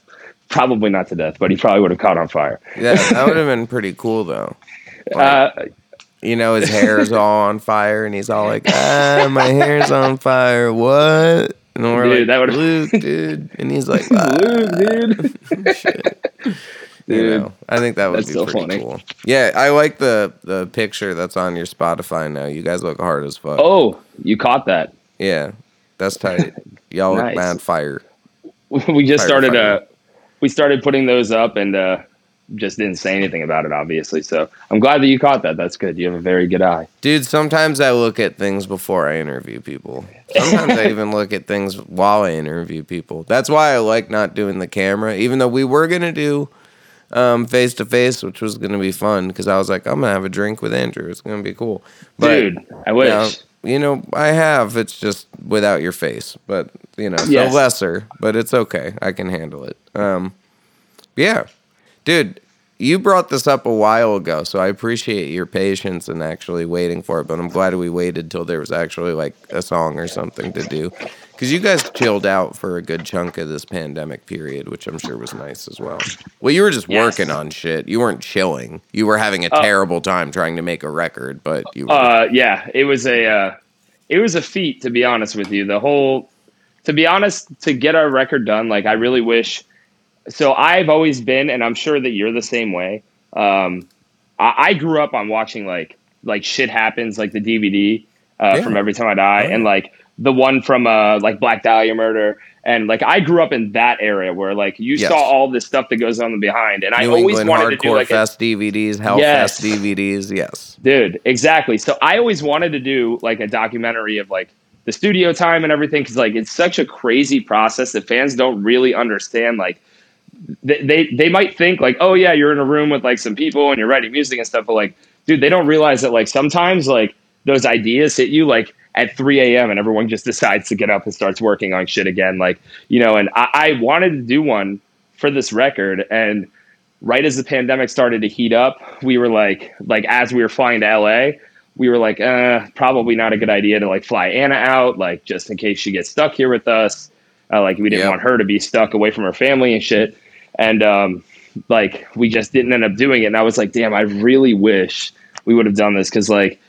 Probably not to death, but he probably would have caught on fire. Yeah, that would have been pretty cool though. Uh, You know, his hair's all on fire, and he's all like, "Ah, my hair's on fire. What?" And we're Dude, like, that "Luke, dude," and he's like, ah, Luke, dude. shit. You know, I think that would be pretty funny. cool. Yeah, I like the the picture that's on your Spotify now. You guys look hard as fuck. Oh, you caught that. yeah, that's tight. Y'all look Nice. mad fire. we just Fire, started fire. uh we started putting those up and uh just didn't say anything about it obviously so i'm glad that you caught that that's good you have a very good eye Dude, sometimes I look at things before I interview people. Sometimes I even look at things while I interview people. That's why I like not doing the camera, even though we were gonna do um face to face, which was gonna be fun because I was like, I'm gonna have a drink with Andrew. It's gonna be cool. dude i wish now, you know, I have. It's just without your face, but you know, so Yes. lesser. But it's okay. I can handle it. Um, yeah, dude, you brought this up a while ago, so I appreciate your patience and actually waiting for it. But I'm glad we waited till there was actually like a song or something to do, because you guys chilled out for a good chunk of this pandemic period, which I'm sure was nice as well. Well, you were just Yes. working on shit. You weren't chilling. You were having a Oh. terrible time trying to make a record, but you were. uh yeah it was a uh it was a feat to be honest with you the whole to be honest to get our record done like i really wish so i've always been and i'm sure that you're the same way um i, I grew up on watching like like shit happens like the dvd uh, Yeah. from every time i die Oh, and like the one from uh like black dahlia murder and like i grew up in that area where like you Yes. saw all this stuff that goes on behind and i always England wanted Hardcore to do like a, DVDs, Hellfest Yes. DVDs. Yes. Dude, exactly. So I always wanted to do like a documentary of like the studio time and everything because like it's such a crazy process that fans don't really understand. Like they, they they might think like, oh yeah, you're in a room with like some people and you're writing music and stuff, but like, dude, they don't realize that like sometimes like those ideas hit you like at 3 a.m. and everyone just decides to get up and starts working on shit again. Like, you know, and I, I wanted to do one for this record and right as the pandemic started to heat up, we were like, like as we were flying to LA, we were like, uh, probably not a good idea to like fly Anna out, like just in case she gets stuck here with us. Uh, like we didn't want her to be stuck away from her family and shit. And um, like we just didn't end up doing it. And I was like, damn, I really wish we would have done this because like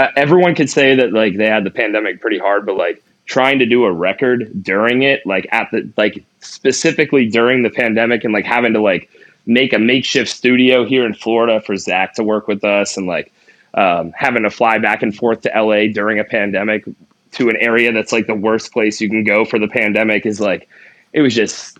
uh, everyone could say that like they had the pandemic pretty hard, but like trying to do a record during it, like at the like specifically during the pandemic, and like having to like make a makeshift studio here in Florida for Zach to work with us, and like um, having to fly back and forth to LA during a pandemic to an area that's like the worst place you can go for the pandemic is like it was just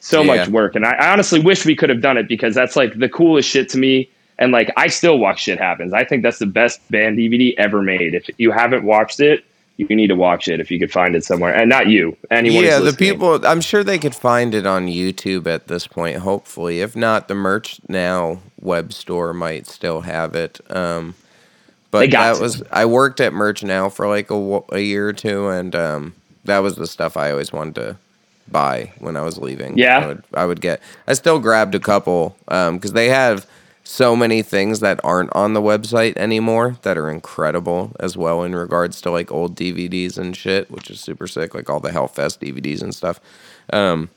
so Yeah. much work. And I, I honestly wish we could have done it because that's like the coolest shit to me. And like I still watch shit happens. I think that's the best band DVD ever made. If you haven't watched it, you need to watch it if you could find it somewhere. And not you, anyone. yeah, the people. I'm sure they could find it on YouTube at this point. Hopefully, if not, the Merch Now web store might still have it. Um, but that to. was I worked at Merch Now for like a, a year or two, and um, that was the stuff I always wanted to buy when I was leaving. Yeah? I would, I would get. I still grabbed a couple because they have so many things that aren't on the website anymore that are incredible as well in regards to like old DVDs and shit, which is super sick, like all the Hellfest DVDs and stuff. Um,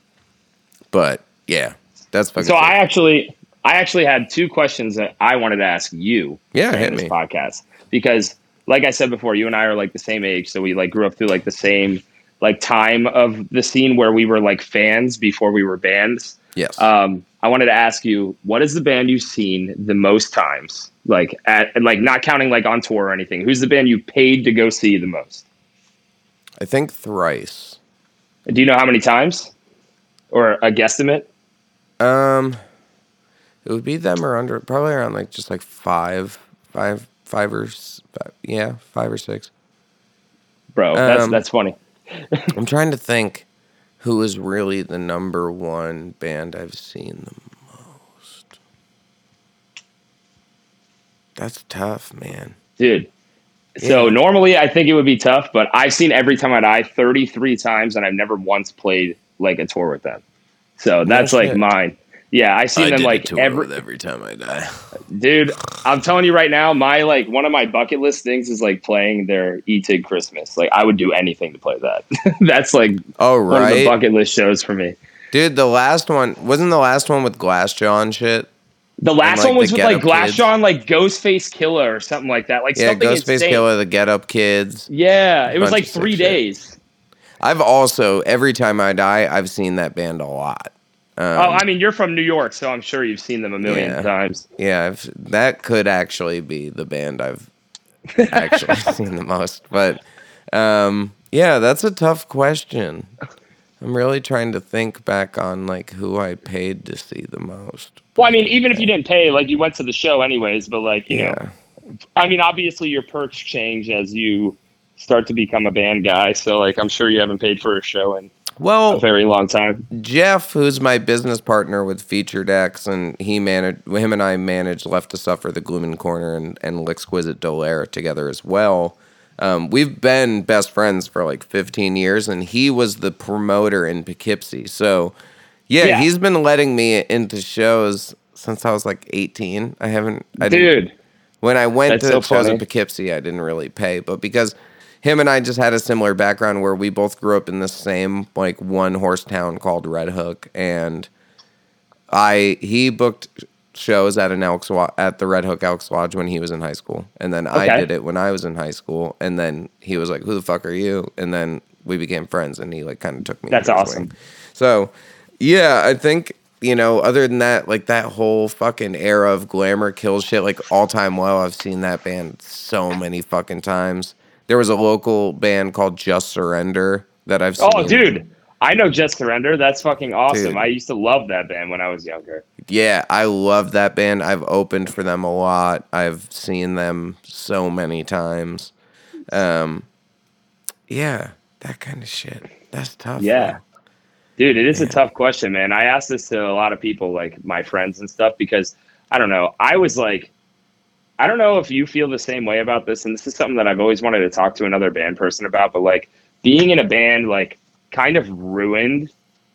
but yeah, that's fucking. So sick. I actually, I actually had two questions that I wanted to ask you. Yeah, hit this me. podcast because, like I said before, you and I are like the same age, so we like grew up through like the same like time of the scene where we were like fans before we were bands. Yes. Um, I wanted to ask you, what is the band you've seen the most times? Like at like not counting like on tour or anything. Who's the band you paid to go see the most? I think thrice. Do you know how many times, or a guesstimate? Um, it would be them or under probably around like just like five, five, five or five, yeah, five or six. Bro, that's Um, that's funny. I'm trying to think who is really the number one band I've seen the most. That's tough, man. dude. So Yeah. normally I think it would be tough, but I've seen every time I die 33 times and I've never once played like a tour with them. So that's like mine. Yeah, I see them like every every time I die. dude. I'm telling you right now, my like one of my bucket list things is like playing their ETID Christmas. Like I would do anything to play that. that's like Oh one of the right, bucket list shows for me. dude. The last one wasn't the last one with Glassjaw and shit. The last like, one was with like Glass Kids. John, like Ghostface Killah or something like that. Like Yeah, something Ghostface insane. Killer, the Get Up Kids. Yeah, it was like three shit. days. I've also every time I die, I've seen that band a lot. Um, oh, I mean, you're from New York, so I'm sure you've seen them a million Yeah. times. Yeah, I've, that could actually be the band I've actually seen the most. But um, yeah, that's a tough question. I'm really trying to think back on like who I paid to see the most. Well, I mean, even if you didn't pay, like you went to the show anyways, but like, you Yeah. know, I mean, obviously your perks change as you start to become a band guy. So like, I'm sure you haven't paid for a show in a Well, very long time. Jeff, who's my business partner with Featured X, and he managed him and I managed Left to Suffer, The Gloom and Corner, and and L'Exquisite Dolaire together as well. Um, we've been best friends for like 15 years, and he was the promoter in Poughkeepsie. So, yeah, Yeah. he's been letting me into shows since I was like 18. I haven't, I didn't, Dude, when I went That's to so shows funny. in Poughkeepsie, I didn't really pay, but because him and I just had a similar background where we both grew up in the same like one horse town called Red Hook, and I he booked shows at an Elks at the Red Hook Elks Lodge when he was in high school, and then I did it when I was in high school, and then he was like, "Who the fuck are you?" And then we became friends, and he like kind of took me. That's awesome. So, yeah, I think you know. Other than that, like that whole fucking era of glamour kill shit, like all time low. I've seen that band so many fucking times. There was a local band called Just Surrender that I've seen. oh, dude, I know Just Surrender. That's fucking awesome. Dude. I used to love that band when I was younger. Yeah, I love that band. I've opened for them a lot. I've seen them so many times. Um, yeah, that kind of shit. That's tough. Yeah. man. Dude, it is a tough question, man. I asked this to a lot of people, like my friends and stuff, because I don't know. I was like, I don't know if you feel the same way about this, and this is something that I've always wanted to talk to another band person about, but like being in a band, like kind of ruined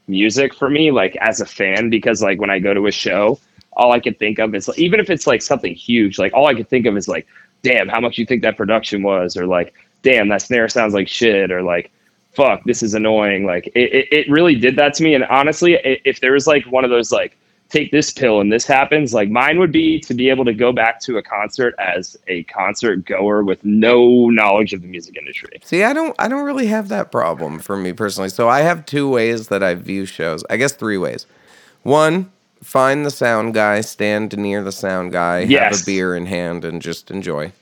music for me, like as a fan, because like when I go to a show, all I can think of is even if it's like something huge, like all I can think of is like, damn, how much you think that production was, or like, damn, that snare sounds like shit, or like, fuck, this is annoying. Like it, it, it really did that to me. And honestly, if there was like one of those like take this pill and this happens, like mine would be to be able to go back to a concert as a concert goer with no knowledge of the music industry. See, I don't I don't really have that problem for me personally. So I have two ways that I view shows. I guess three ways. One, find the sound guy, stand near the sound guy, have a beer in hand, and just enjoy.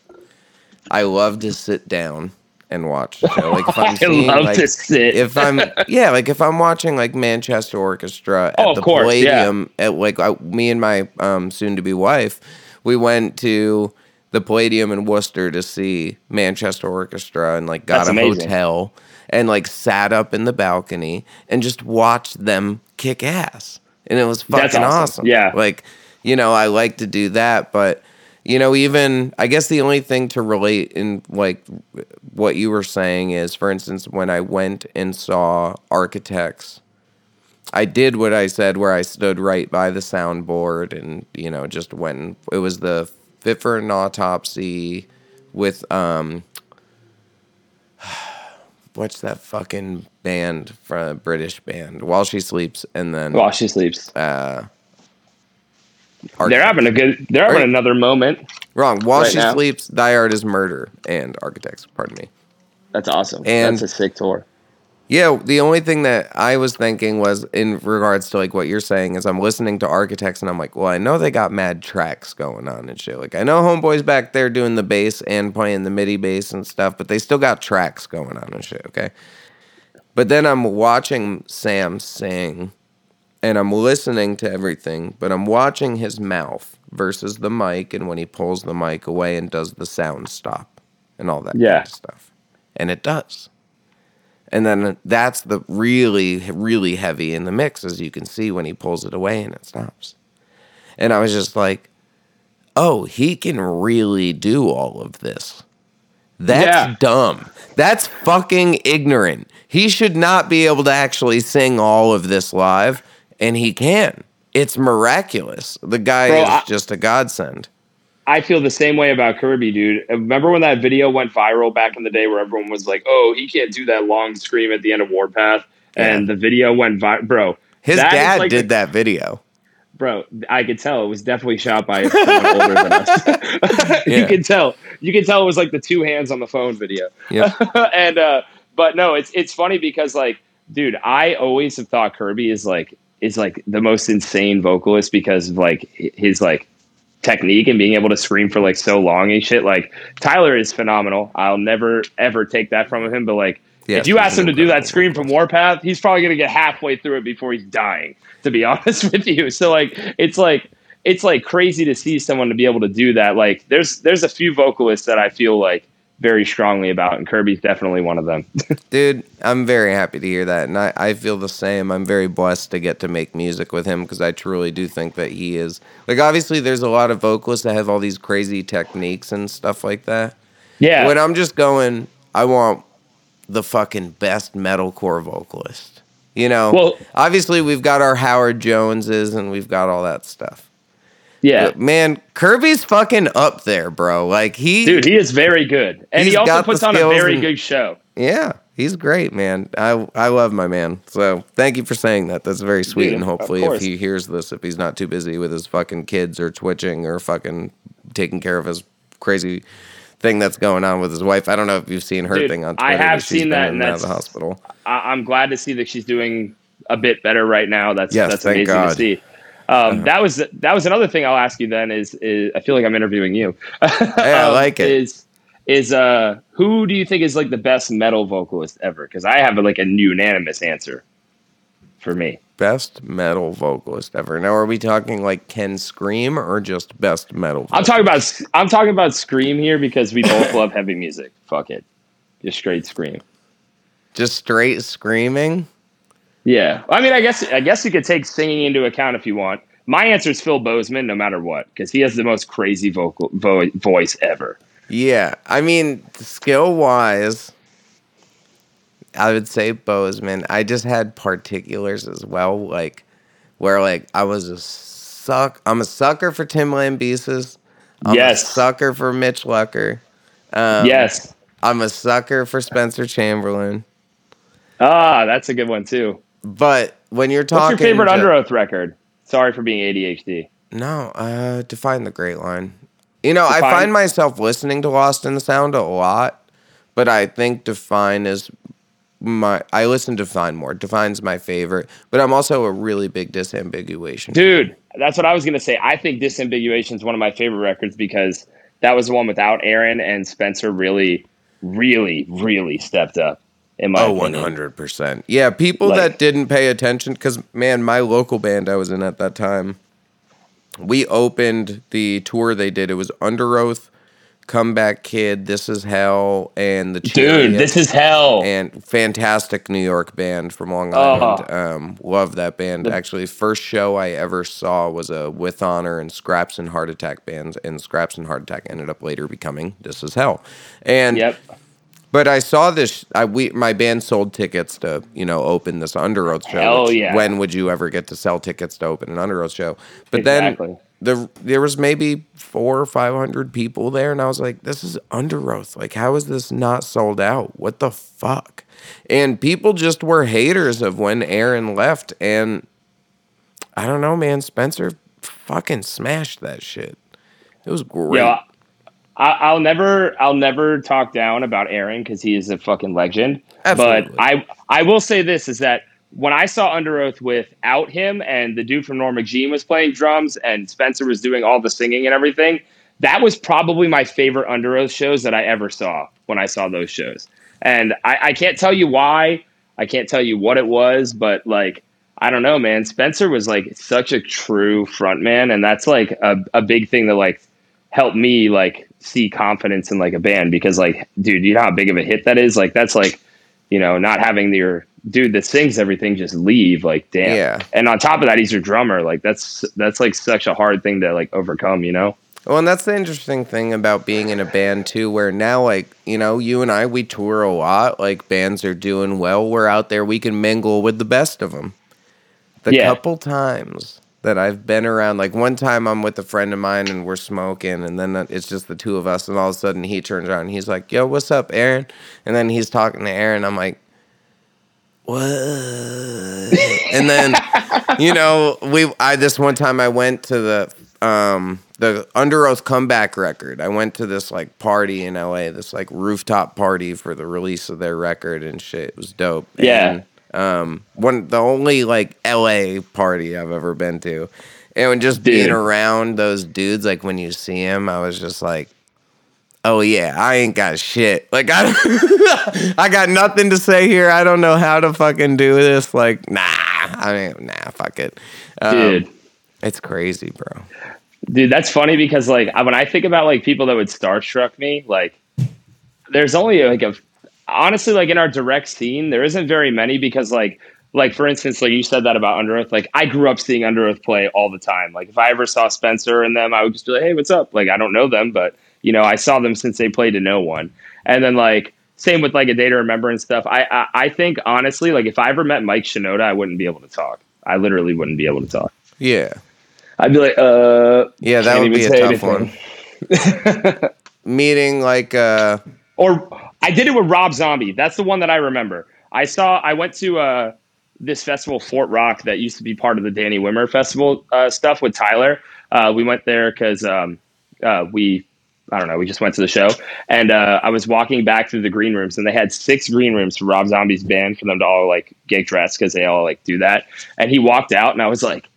I love to sit down and watch. show. Like if I'm I seeing, love like, to sit. if I'm yeah, like if I'm watching like Manchester Orchestra at Oh, the course, yeah. Palladium, at like I, me and my um, soon-to-be wife, we went to the Palladium in Worcester to see Manchester Orchestra and like got That's a amazing. hotel and like sat up in the balcony and just watched them kick ass, and it was fucking awesome. awesome. Yeah. like you know I like to do that, but you know even I guess the only thing to relate in like what you were saying is, for instance, when I went and saw Architects, I did what I said, where I stood right by the soundboard and you know just when it was the Fit for an Autopsy with um. What's that fucking band from a British band? While she sleeps, and then While she sleeps. uh, They're having a good. They're having Are- another moment. wrong. While right she now. sleeps, Thy Art Is Murder and architects. Pardon me. That's awesome. And- That's a sick tour. Yeah, the only thing that I was thinking was in regards to like what you're saying is I'm listening to Architects and I'm like, well, I know they got mad tracks going on and shit. Like I know Homeboy's back there doing the bass and playing the MIDI bass and stuff, but they still got tracks going on and shit, okay? But then I'm watching Sam sing and I'm listening to everything, but I'm watching his mouth versus the mic and when he pulls the mic away and does the sound stop and all that Yeah. kind of stuff. And it does. And then that's the really, really heavy in the mix, as you can see when he pulls it away and it stops. And I was just like, oh, he can really do all of this. That's Yeah. dumb. That's fucking ignorant. He should not be able to actually sing all of this live, and he can. It's miraculous. The guy Bro, is I- just a godsend. I feel the same way about Kirby, dude. Remember when that video went viral back in the day where everyone was like, "Oh, he can't do that long scream at the end of Warpath," and the video went viral, bro. His dad like did a- that video. bro. I could tell it was definitely shot by someone older than us. Yeah. You could tell. You could tell it was like the two hands on the phone video. Yeah. and uh, but no, it's it's funny because like, dude, I always have thought Kirby is like is like the most insane vocalist because of like his like technique and being able to scream for like so long and shit. Like Tyler is phenomenal. I'll never ever take that from him. But like, Yes, if you ask him to do that scream from Warpath, he's probably gonna get halfway through it before he's dying. To be honest with you, so like, it's like it's like crazy to see someone to be able to do that. Like, there's there's a few vocalists that I feel like very strongly about, and Kirby's definitely one of them. Dude, I'm very happy to hear that. And I, I feel the same. I'm very blessed to get to make music with him because I truly do think that he is. Like, obviously, there's a lot of vocalists that have all these crazy techniques and stuff like that. yeah, When I'm just going, I want the fucking best metalcore vocalist. You know? Well- obviously, we've got our Howard Joneses and we've got all that stuff. Yeah. Man, Kirby's fucking up there, bro. Like, he. Dude, he is very good, and he also puts on a very and- good show. Yeah, he's great, man. I I love my man. So thank you for saying that. That's very sweet. Dude, and hopefully, if he hears this, if he's not too busy with his fucking kids or twitching or fucking taking care of his crazy thing that's going on with his wife. I don't know if you've seen her Dude, thing on Twitter. I have seen that, in and of the hospital. I- I'm glad to see that she's doing a bit better right now. That's Yes, that's amazing God. to see. Um, That was that was another thing I'll ask you. Then is, is I feel like I'm interviewing you. I like it. Is is uh who do you think is like the best metal vocalist ever? Because I have like a unanimous answer for me. Best metal vocalist ever. Now, are we talking like Ken Scream or just best metal? I'm talking about I'm talking about Scream here because we both love heavy music. Fuck it, just straight Scream. just straight screaming. Yeah, I mean, I guess I guess you could take singing into account if you want. My answer is Phil Bozeman, no matter what, because he has the most crazy vocal vo- voice ever. Yeah, I mean, skill wise, I would say Bozeman. I just had particulars as well, like where like I was a suck. I'm a sucker for Tim Lambesis. I'm Yes. a sucker for Mitch Lucker. Um, yes, I'm a sucker for Spencer Chamberlain. ah, that's a good one too. But when you're talking, What's your favorite to- Underoath record? Sorry for being ADHD. No, uh, define the great line. You know, I find myself listening to Lost in the Sound a lot, but I think Define is my. I listen to Define more. Define's my favorite, but I'm also a really big disambiguation. Dude, that's what I was gonna say. I think Disambiguation is one of my favorite records because that was the one without Aaron and Spencer really, really, really stepped up. In my Oh, opinion. 100%. Yeah, people Like- that didn't pay attention, because, man, my local band I was in at that time, we opened the tour they did. It was Underoath, Comeback Kid, This Is Hell, and the Dude, this is hell. and fantastic New York band from Long Oh. Island. Um, love that band. Actually, first show I ever saw was a With Honor and Scraps and Heart Attack bands, and Scraps and Heart Attack ended up later becoming This Is Hell. And yep. But I saw this. I we my band sold tickets to you know open this Underoath show. Which yeah. When would you ever get to sell tickets to open an Underoath show? But Exactly. then the there was maybe four or five hundred people there, and I was like, this is Underoath. Like, how is this not sold out? What the fuck? And people just were haters of when Aaron left, and I don't know, man. Spencer fucking smashed that shit. It was great. Yeah, I, I'll never, I'll never talk down about Aaron because he is a fucking legend. Absolutely. But I, I will say this is that when I saw Underoath without him and the dude from Norma Jean was playing drums and Spencer was doing all the singing and everything, that was probably my favorite Underoath shows that I ever saw when I saw those shows. And I, I can't tell you why, I can't tell you what it was, but like. I don't know, man. Spencer was like such a true frontman, and that's like a, a big thing that like helped me like see confidence in like a band because like dude you know how big of a hit that is like that's like you know not having your dude that sings everything just leave like damn Yeah. and on top of that he's your drummer like that's that's like such a hard thing to like overcome you know Well, and that's the interesting thing about being in a band too, where now, like, you know, you and I, we tour a lot. Like, bands are doing well. We're out there. We can mingle with the best of them. The Yeah. couple times that I've been around, like, one time I'm with a friend of mine and we're smoking, and then it's just the two of us, and all of a sudden he turns around and he's like, Yo, what's up, Aaron? And then he's talking to Aaron. I'm like, What? and then, you know, we, I, this one time I went to the, um, the Underoath comeback record. I went to this like party in LA, this like rooftop party for the release of their record and shit. It was dope. Yeah. And, um, one the only like LA party I've ever been to, and just being around those dudes, like when you see him, I was just like. Oh yeah, I ain't got shit. Like I, I got nothing to say here. I don't know how to fucking do this. Like nah, I mean nah, fuck it, Um, dude It's crazy, bro. dude that's funny because like when i think about like people that would starstruck me like there's only like a honestly like in our direct scene there isn't very many because like like for instance like you said that about underoath like i grew up seeing underoath play all the time. Like if i ever saw spencer and them i would just be like hey what's up? Like i don't know them but you know i saw them since they played to no one. And then like same with like a day to remember and stuff. I i, I think honestly like if i ever met mike shinoda i wouldn't be able to talk. I literally wouldn't be able to talk. Yeah, i'd be like uh yeah, that would be a tough one. Meeting like uh, or I did it with Rob Zombie. That's the one that I remember. I saw. I went to uh, this festival, Fort Rock, that used to be part of the Danny Wimmer Festival uh, stuff with Tyler. Uh, we went there because um, uh, we, I don't know, we just went to the show, and uh, I was walking back through the green rooms, and they had six green rooms for Rob Zombie's band for them to all like get dressed because they all like do that. And he walked out, and I was like,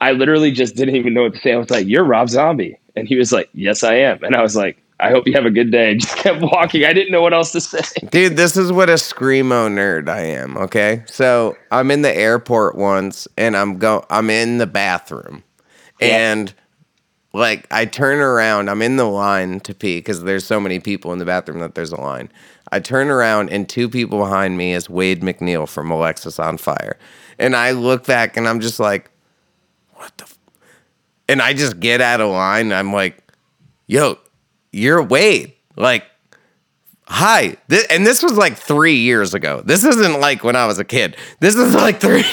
I literally just didn't even know what to say. I was like, "You're Rob Zombie," and he was like, "Yes, I am," and I was like. I hope you have a good day. Just kept walking. I didn't know what else to say. Dude, this is what a screamo nerd I am, okay? So I'm in the airport once and I'm go I'm in the bathroom. And like I turn around, I'm in the line to pee because there's so many people in the bathroom that there's a line. I turn around and two people behind me is Wade MacNeil from Alexisonfire. And I look back and I'm just like, what the f-? and I just get out of line. I'm like, yo, you're Wade. Like, hi. Th- and this was like three years ago. This isn't like when I was a kid. This is like three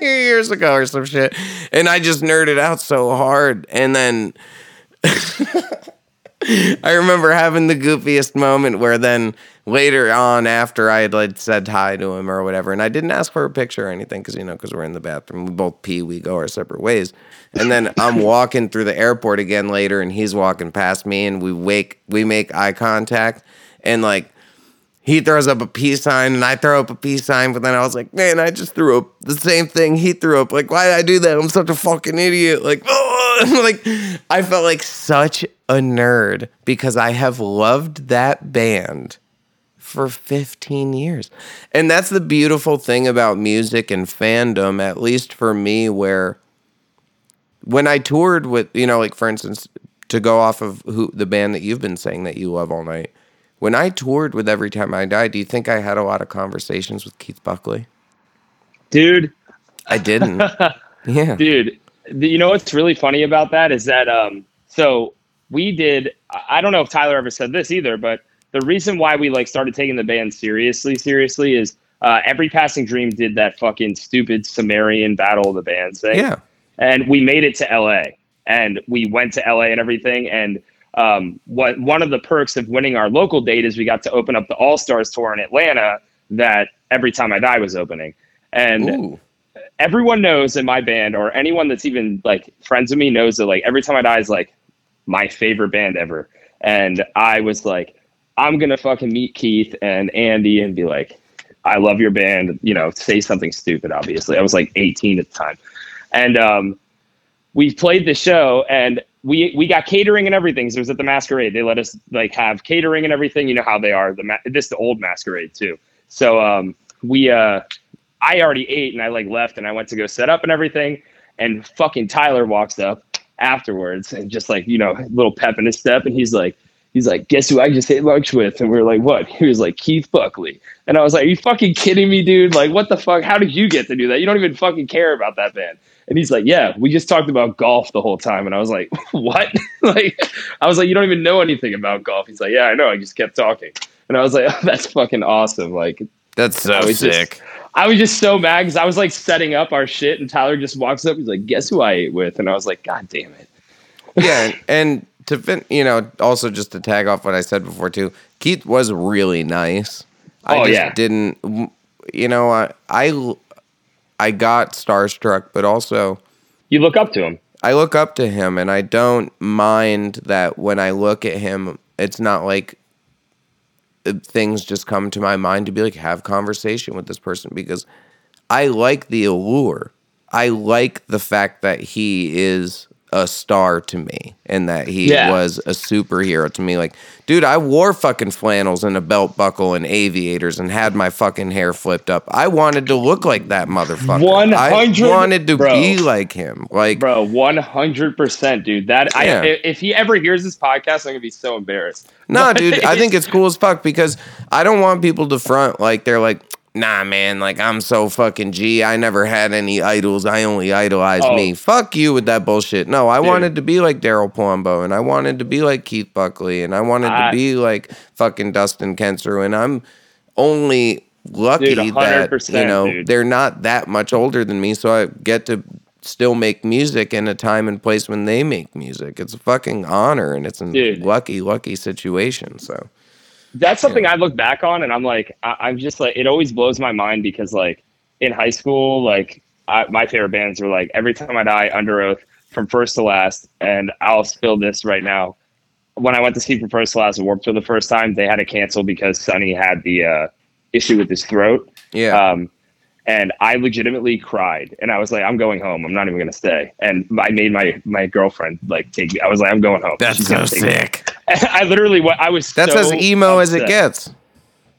years ago or some shit. And I just nerded out so hard. And then I remember having the goofiest moment where then later on, after I had like said hi to him or whatever, and I didn't ask for a picture or anything because you know because we're in the bathroom, we both pee, we go our separate ways, and then I'm walking through the airport again later, and he's walking past me, and we wake, we make eye contact, and like he throws up a peace sign and I throw up a peace sign, but then I was like, man, I just threw up the same thing he threw up. Like, why did I do that? I'm such a fucking idiot. Like, oh, like I felt like such a nerd because I have loved that band for 15 years. And that's the beautiful thing about music and fandom, at least for me, where when I toured with, you know, like for instance, to go off of who the band that you've been saying that you love all night. When I toured with Every Time I Die, do you think I had a lot of conversations with Keith Buckley? dude. I didn't. yeah. dude you know what's really funny about that is that um so we did I- i don't know if tyler ever said this either but the reason why we like started taking the band seriously seriously is uh every passing dream did that fucking stupid sumerian battle of the bands thing Yeah. and we made it to la and we went to la and everything and um, what one of the perks of winning our local date is we got to open up the all stars tour in atlanta that every time i die was opening and Ooh. everyone knows in my band or anyone that's even like friends with me knows that like every time I die is like my favorite band ever. And I was like, I'm gonna fucking meet Keith and Andy and be like, I love your band, you know, say something stupid, obviously. I was like 18 at the time. And um we played the show and we we got catering and everything. So it was at the masquerade. They let us like have catering and everything. You know how they are. The ma- this the old masquerade too. So um we uh I already ate and I like left and I went to go set up and everything. And fucking Tyler walks up afterwards and just like, you know, little pep in his step. And he's like, he's like, guess who I just ate lunch with? And we are like, what? He was like, Keith Buckley. And I was like, are you fucking kidding me, dude? Like, what the fuck? How did you get to do that? You don't even fucking care about that band. And he's like, yeah, we just talked about golf the whole time. And I was like, what? like, I was like, you don't even know anything about golf. He's like, yeah, I know. I just kept talking. And I was like, that's fucking awesome. Like, That's so I was just- sick. I was just so mad because I was like setting up our shit, and Tyler just walks up. He's like, "Guess who I ate with?" And I was like, "God damn it!" yeah, and to fin- you know, also just to tag off what I said before too, Keith was really nice. I Oh, just yeah. didn't, you know, I, I I got starstruck, but also You look up to him. I look up to him, and I don't mind that when I look at him, it's not like uh, things just come to my mind to be like have conversation with this person because I like the allure. I like the fact that he is a star to me and that he Yeah. was a superhero to me. Like, dude, I wore fucking flannels and a belt buckle and aviators and had my fucking hair flipped up. I wanted to look like that motherfucker. 100 I wanted to bro. be like him. Like, Bro, one hundred percent, dude. That Yeah. I if he ever hears this podcast, I'm gonna be so embarrassed. Nah, dude, I think it's cool as fuck because I don't want people to front like they're like, nah, man, like I'm so fucking G. I never had any idols. I only idolize Oh. me. Fuck you with that bullshit. No, I Dude. wanted to be like Daryl Palumbo and I wanted to be like Keith Buckley and I wanted I- to be like fucking Dustin Kensrue. And I'm only lucky Dude, that, you know, dude. they're not that much older than me. So I get to still make music in a time and place when they make music. It's a fucking honor and it's a Dude. lucky, lucky situation. So. That's something I look back on, and I'm like, I, I'm just like, it always blows my mind because like in high school, like I, my favorite bands were like Every Time I Die, Underoath, From First to Last, and I'll spill this right now. When I went to see From First to Last at Warped for the first time, they had to cancel because Sonny had the uh, issue with his throat. Yeah. Um, and I legitimately cried, and I was like, "I'm going home. I'm not even gonna stay." And I made my my girlfriend like take me. I was like, "I'm going home." That's She's so gonna take me. sick. I literally, wa- I was. That's so as emo as it gets.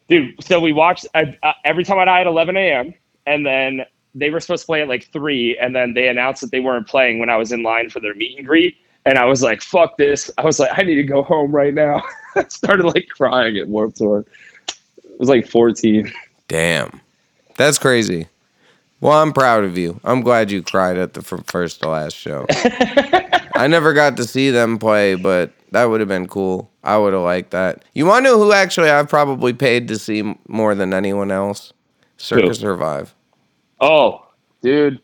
dude. So we watched uh, uh, every time I die at 11 a.m. and then they were supposed to play at like three, and then they announced that they weren't playing when I was in line for their meet and greet, and I was like, "Fuck this!" I was like, "I need to go home right now." I started like crying at Warped Tour. It was like 14. Damn. That's crazy. Well, I'm proud of you. I'm glad you cried at the from first to last show. I never got to see them play, but that would have been cool. I would have liked that. You want to know who actually I've probably paid to see more than anyone else? Circa? Survive. Oh, dude,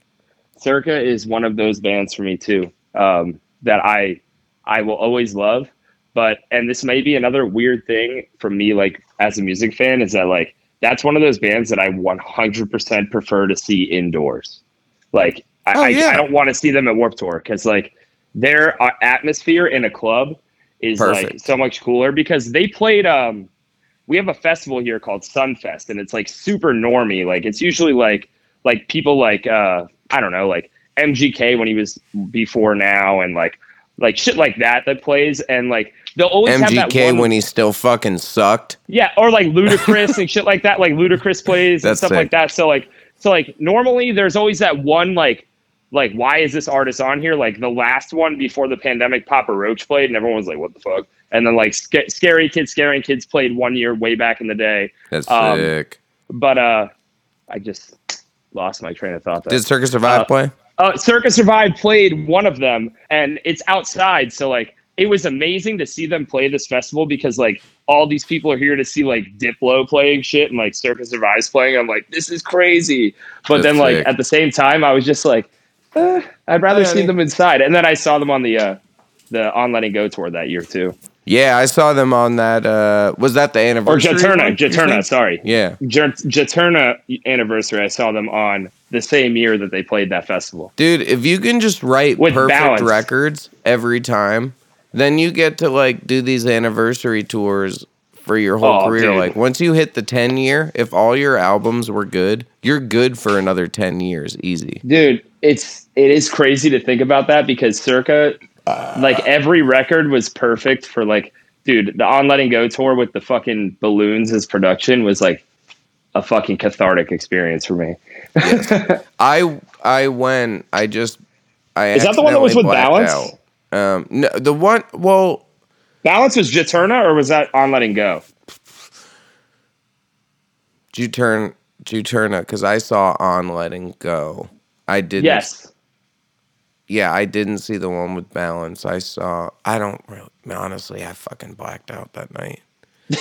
Circa is one of those bands for me too. Um, that I I will always love. But and this may be another weird thing for me, like as a music fan, is that like that's one of those bands that I 100% prefer to see indoors. Like I, Oh, yeah. I don't want to see them at Warped Tour because like their uh, atmosphere in a club is like so much cooler because they played um we have a festival here called Sunfest, and it's like super normy. Like it's usually like like people like uh I don't know like MGK when he was before now, and like like shit like that that plays, and like they'll always have that MGK one, when he still fucking sucked. yeah, or like Ludacris and shit like that. Like Ludacris plays and That's stuff sick. like that. So like, so like normally there's always that one like, like why is this artist on here? Like the last one before the pandemic, Papa Roach played, and everyone was like, what the fuck? And then like Sca- Scary Kids, Scaring Kids played one year way back in the day. That's Um, sick. But uh, I just lost my train of thought. There. Did Circa Survive uh, play? Uh, Circa Survive played one of them, and it's outside. So like, it was amazing to see them play this festival because like all these people are here to see like Diplo playing shit and like Circa Survive's playing. I'm like, this is crazy. But That's then like sick. at the same time, I was just like, eh, I'd rather see them inside. And then I saw them on the uh, the On Letting Go tour that year too, Yeah, I saw them on that. Uh, was that the anniversary? or? Juturna, Juturna. Sorry, Yeah, Jat- Juturna anniversary. I saw them on the same year that they played that festival. dude. If you can just write With perfect balance. records every time, then you get to like do these anniversary tours for your whole Oh, career. dude. Like once you hit the ten year, if all your albums were good, you're good for another ten years, easy. dude it's it is crazy to think about that because circa like ah. every record was perfect for like dude the on letting go tour with the fucking balloons as production was like a fucking cathartic experience for me I I went. I just. I Is that the one that was with Balance? out. Um, no, the one. Well, balance was juturna or was that on letting go Did you turn? Did turn it? Because I saw on letting go. I didn't. yes Yeah, I didn't see the one with balance. I saw. I don't really. Honestly, I fucking blacked out that night.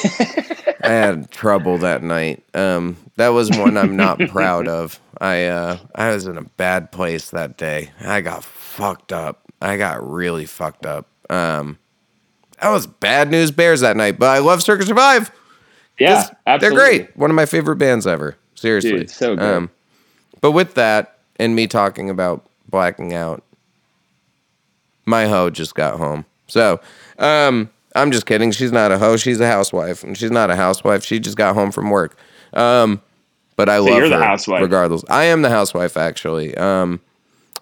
I had trouble that night. Um, that was one I'm not proud of. I uh, I was in a bad place that day. I got fucked up. I got really fucked up. Um, that was bad news bears that night. But I love Circa Survive. yeah absolutely. They're great. One of my favorite bands ever. Seriously. Dude, so good. but with that, and me talking about blacking out, my hoe just got home. So, um, I'm just kidding. She's not a hoe. She's a housewife, and she's not a housewife. She just got home from work. Um, but I love you're the housewife. regardless. I am the housewife actually. Um,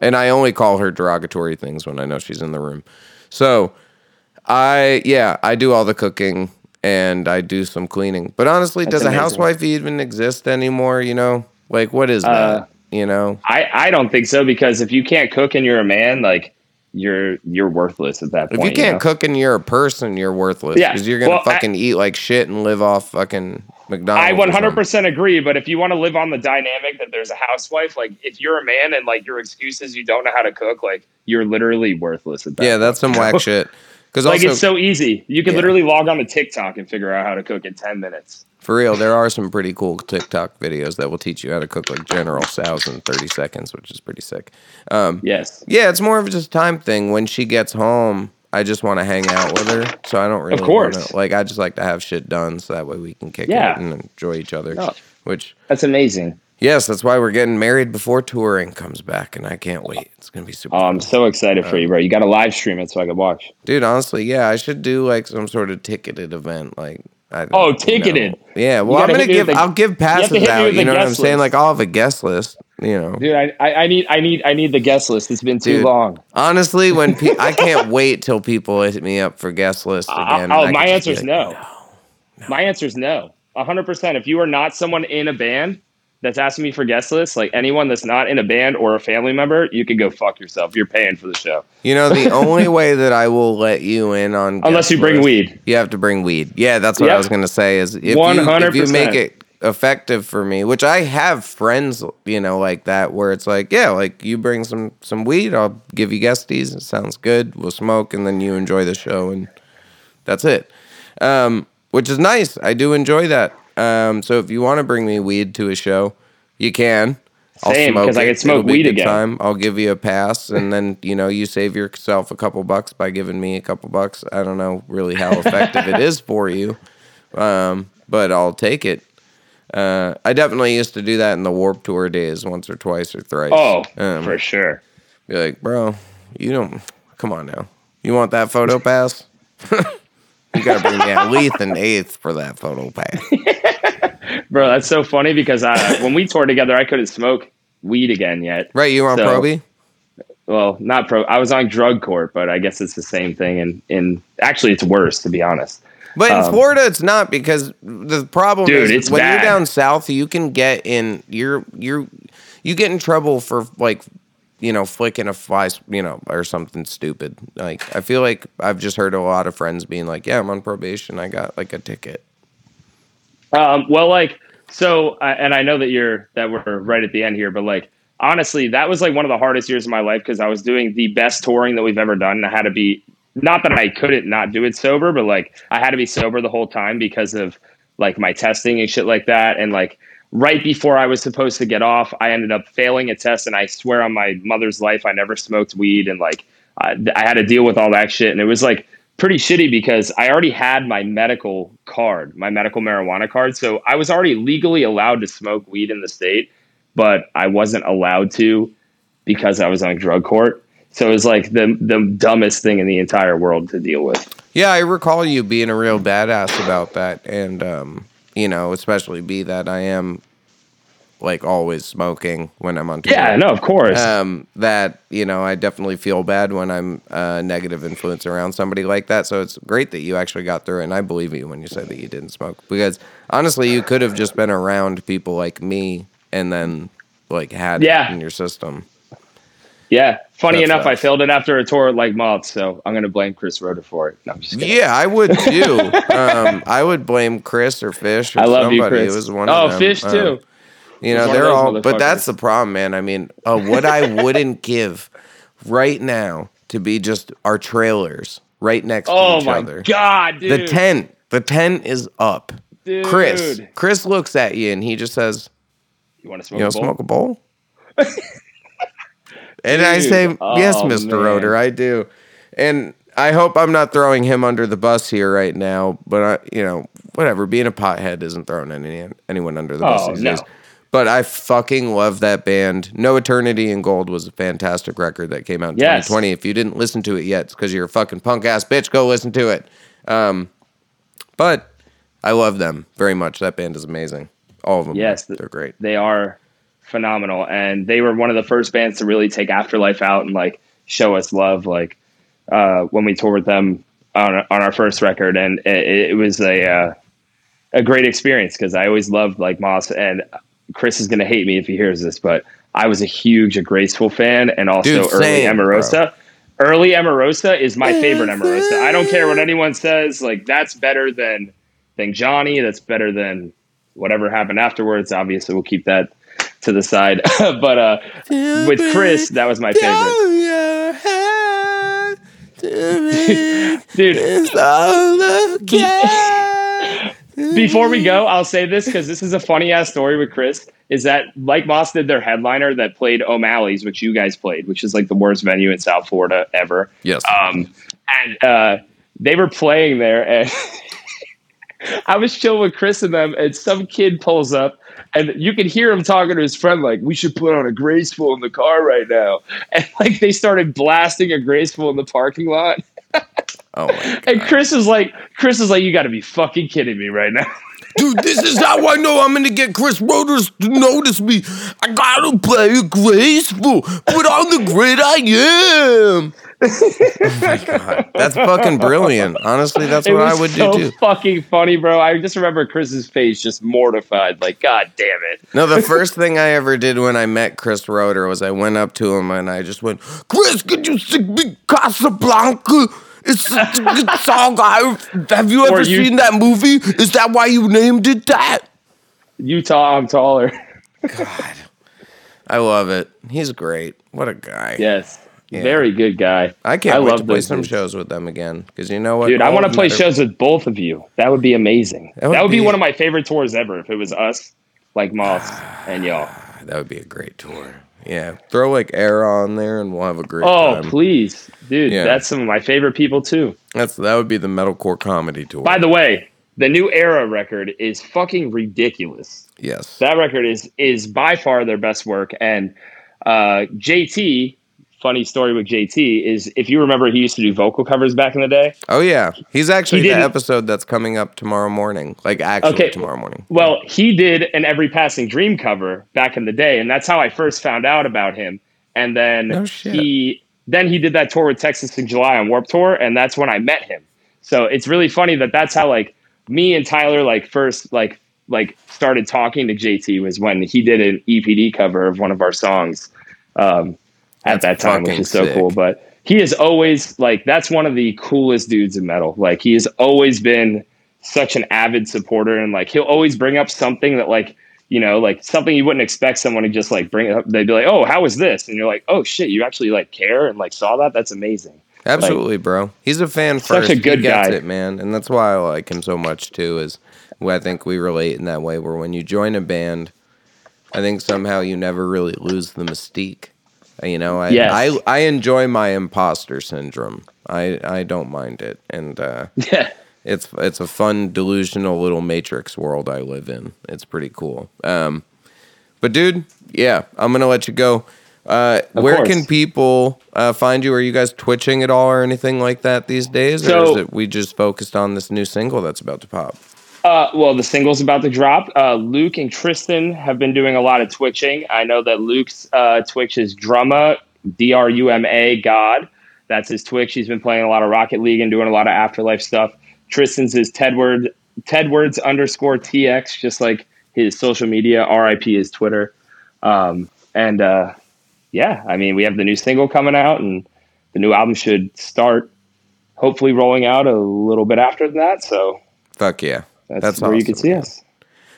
and I only call her derogatory things when I know she's in the room. So, I yeah, I do all the cooking and I do some cleaning. But honestly, That's does a housewife even exist anymore? You know, like what is Uh, that? You know, I, I don't think so because if you can't cook and you're a man, like you're you're worthless at that if you can't know? cook and you're a person, you're worthless Yeah, because you're gonna well, I- fucking eat like shit and live off fucking McDonald's. I 100% agree, but if you want to live on the dynamic that there's a housewife, like if you're a man and like your excuse is you don't know how to cook, like you're literally worthless at that. Yeah, point. that's some whack shit. Because like also, it's so easy. You can Yeah. literally log on to TikTok and figure out how to cook in 10 minutes. For real, there are some pretty cool TikTok videos that will teach you how to cook like General Tso's in 30 seconds, which is pretty sick. Um, Yes. yeah, it's more of just a time thing. When she gets home, I just want to hang out with her, so I don't really. Of course. wanna- like I just like to have shit done, so that way we can kick Yeah. it and enjoy each other. No. Which, That's amazing. yes, that's why we're getting married before touring comes back, and I can't wait. It's gonna be super. Oh, I'm so excited for uh, you, bro. You got to live stream it so I can watch. Dude, honestly, yeah, I should do like some sort of ticketed event, like. I Oh, know. ticketed. Yeah, well, I'm gonna give. the- I'll give passes me out. You know what I'm guest saying? Like I'll have a guest list. You know, Dude, I, I, need I need I need the guest list. It's been too Dude, long. Honestly, when pe- I can't wait till people hit me up for guest lists Uh, again. oh, my answer is like, no. My answer is no. 100%. If you are not someone in a band that's asking me for guest lists, like anyone that's not in a band or a family member, you can go fuck yourself. You're paying for the show. You know, the only way that I will let you in on Unless you bring lists- weed. you have to bring weed. Yeah, that's what I was gonna say. Is if you if you 100%. make it effective for me, which I have friends, you know, like that, where it's like, yeah, like you bring some some weed, I'll give you guesties. It sounds good. We'll smoke, and then you enjoy the show, and that's it. Um, which is nice. I do enjoy that. Um, so if you want to bring me weed to a show, you can. Same, 'cause I can smoke weed again. Time. I'll give you a pass, and then you know you save yourself a couple bucks by giving me a couple bucks. I don't know really how effective it is for you, um, but I'll take it. Uh, I definitely used to do that in the Warped Tour days, once or twice or thrice. Oh, Um, for sure. be like, bro, you don't. Come on now. You want that photo pass? You gotta bring me at least an eighth for that photo pass. Bro, that's so funny because I, when we toured together, I couldn't smoke weed again yet. Right, you were on So- Proby? Well, not pro. I was on drug court, but I guess it's the same thing. And in actually, it's worse to be honest. But in Um, Florida, it's not because the problem Dude, is when you're down south, you can get in. You're you're you get in trouble for like you know flicking a fly, you know, or something stupid. Like I feel like I've just heard a lot of friends being like, "Yeah, I'm on probation. I got like a ticket." Um, well, like so, uh, and I know that you're that we're right at the end here, but like honestly, that was like one of the hardest years of my life because I was doing the best touring that we've ever done, and I had to be not that I couldn't not do it sober, but like I had to be sober the whole time because of like my testing and shit like that, and like right before I was supposed to get off, I ended up failing a test, and I swear on my mother's life, I never smoked weed, and like I, I had to deal with all that shit, and it was like pretty shitty because I already had my medical card, my medical marijuana card. So I was already legally allowed to smoke weed in the state, but I wasn't allowed to because I was on drug court. So it was like the the dumbest thing in the entire world to deal with. Yeah, I recall you being a real badass about that, and um, you know, especially be that I am like always smoking when I'm on tour. Yeah, no, of course. um, that you know I definitely feel bad when I'm a negative influence around somebody like that. So it's great that you actually got through it, and I believe you when you said that you didn't smoke because honestly, you could have just been around people like me and then like had Yeah. it in your system. Yeah. Funny That's enough, I us. failed it after a tour like Moths, so I'm gonna blame Chris Roetter for it. No, I'm just kidding. Yeah, I would too. um, I would blame Chris or Fish or I love somebody. you, Chris. It was one oh, of them. Oh, Fish Um, too. You know, they're all, but that's the problem, man. I mean, uh, what I wouldn't give right now to be just our trailers right next oh to each other. Oh my god, dude. The tent, the tent is up. Dude. Chris, Chris looks at you and he just says, You want to smoke? "You know, a bowl? smoke a bowl." and I Dude, say, "Yes, oh, Mister man. Roetter, I do." And I hope I'm not throwing him under the bus here right now, but I, you know, whatever. Being a pothead isn't throwing any anyone under the bus Oh, these no. days. But I fucking love that band. No Eternity in Gold was a fantastic record that came out in Yes. 2020. If you didn't listen to it yet, it's because you're a fucking punk ass bitch. Go listen to it. Um, but I love them very much. That band is amazing. All of them. Yes, they're great. They are phenomenal, and they were one of the first bands to really take Afterlife out and like show us love. Like uh, when we toured with them on on our first record, and it, it was a uh, a great experience because I always loved like Moths, and Chris is gonna hate me if he hears this, but I was a huge Agraceful fan, and also Dude, early same, Emarosa. Early Emarosa is my favorite Emarosa. I don't care what anyone says. Like that's better than than Johnny. That's better than whatever happened afterwards. Obviously, we'll keep that to the side. but uh, with Chris, that was my favorite. Dude, before we go, I'll say this because this is a funny ass story with Chris. Is that like Moths did their headliner that played O'Malley's, which you guys played, which is like the worst venue in South Florida ever. Yes. Um, and uh, they were playing there, and I was chill with Chris and them, and some kid pulls up, and you could hear him talking to his friend, like, "We should put on Agraceful in the car right now," and like they started blasting Agraceful in the parking lot. oh my god. And Chris is like, Chris is like, you got to be fucking kidding me right now. Dude, this is how I know I'm gonna get Chris Roetters to notice me. I gotta play graceful, but on the grid I am. Oh my god, that's fucking brilliant. Honestly, that's what I would so do too. fucking funny, bro. I just remember Chris's face just mortified, like, God damn it. No, the first thing I ever did when I met Chris Roetter was I went up to him and I just went, Chris, could you sing me Casablanca? It's such a good song. I, have you ever you- seen that movie? Is that why you named it that? You tall, I'm taller. God, I love it. He's great. What a guy. yes. Yeah. Very good guy. I can't I wait love to play some dudes. shows with them again. Because you know what? Dude, I want to play shows with both of you. That would be amazing. That That would would, be, be- one of my favorite tours ever if it was us, like Moths and y'all. That would be a great tour. Yeah. Throw like Erra on there and we'll have a great Oh, time. please. Dude, Yeah. that's some of my favorite people too. That's that would be the metalcore comedy tour. By the way, the new Erra record is fucking ridiculous. yes. That record is is by far their best work, and uh, JT funny story with JT is if you remember, he used to do vocal covers back in the day. Oh yeah, he's actually He the episode that's coming up tomorrow morning. Like actually Okay. tomorrow morning. Well, he did an Every Passing Dream cover back in the day, and that's how I first found out about him. And then he then he did that tour with Texas in July on Warped Tour, and that's when I met him. So it's really funny that that's how like me and Tyler like first like like started talking to JT was when he did an EPD cover of one of our songs um, at That's that time, which is so sick. cool. But he is always like that's one of the coolest dudes in metal. Like he has always been such an avid supporter, and like he'll always bring up something that like you know like something you wouldn't expect someone to just like bring it up. They'd be like, "Oh, how was this?" And you're like, "Oh shit, you actually like care and like saw that? That's amazing." Absolutely, bro. He's a fan Such first. a good he gets guy. it, man, and that's why I like him so much too. Is I think we relate in that way. Where when you join a band, I think somehow you never really lose the mystique. You know, I Yes. I, I enjoy my imposter syndrome. I I don't mind it, and uh, Yeah. it's it's a fun delusional little matrix world I live in. It's pretty cool. Um, but dude, yeah, I'm gonna let you go. Uh, where course. can people uh, find you? Are you guys twitching at all or anything like that these days, or So- is it we just focused on this new single that's about to pop? Uh, well, the single's about to drop. Uh, Luke and Tristan have been doing a lot of twitching. I know that Luke's uh, Twitch is Druma, D R U M A, God. That's his Twitch. He's been playing a lot of Rocket League and doing a lot of Afterlife stuff. Tristan's is Tedward, Tedwards underscore TX, just like his social media. RIP is Twitter. Um, and uh, yeah, I mean, we have the new single coming out, and the new album should start hopefully rolling out a little bit after that. So Fuck yeah, that's, That's where you can see man. us.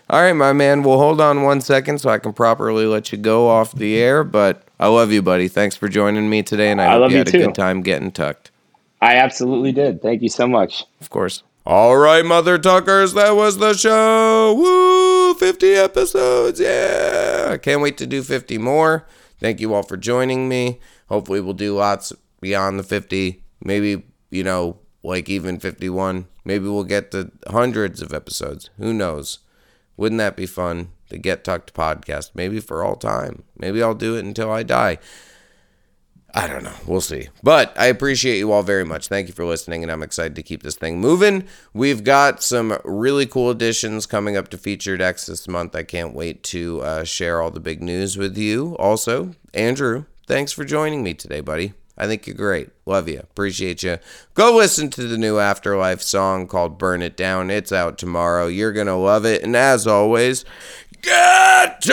All right, my man. Well, hold on one second so I can properly let you go off the air. But I love you, buddy. Thanks for joining me today, and I, I hope love you you had a good time getting tucked. I absolutely did. Thank you so much. Of course. All right, mother tuckers, that was the show. Woo! 50 episodes. Yeah. I can't wait to do 50 more. Thank you all for joining me. Hopefully, we'll do lots beyond the 50. Maybe, you know, like even 51. Maybe we'll get to hundreds of episodes. Who knows? Wouldn't that be fun? The Get Tucked podcast, maybe for all time. Maybe I'll do it until I die. I don't know. We'll see. But I appreciate you all very much. Thank you for listening, and I'm excited to keep this thing moving. We've got some really cool additions coming up to Featured X this month. I can't wait to uh, share all the big news with you. Also, Andrew, thanks for joining me today, buddy. I think you're great. Love you. Appreciate you. Go listen to the new Afterlife song called Burn It Down. It's out tomorrow. You're going to love it. And as always, get to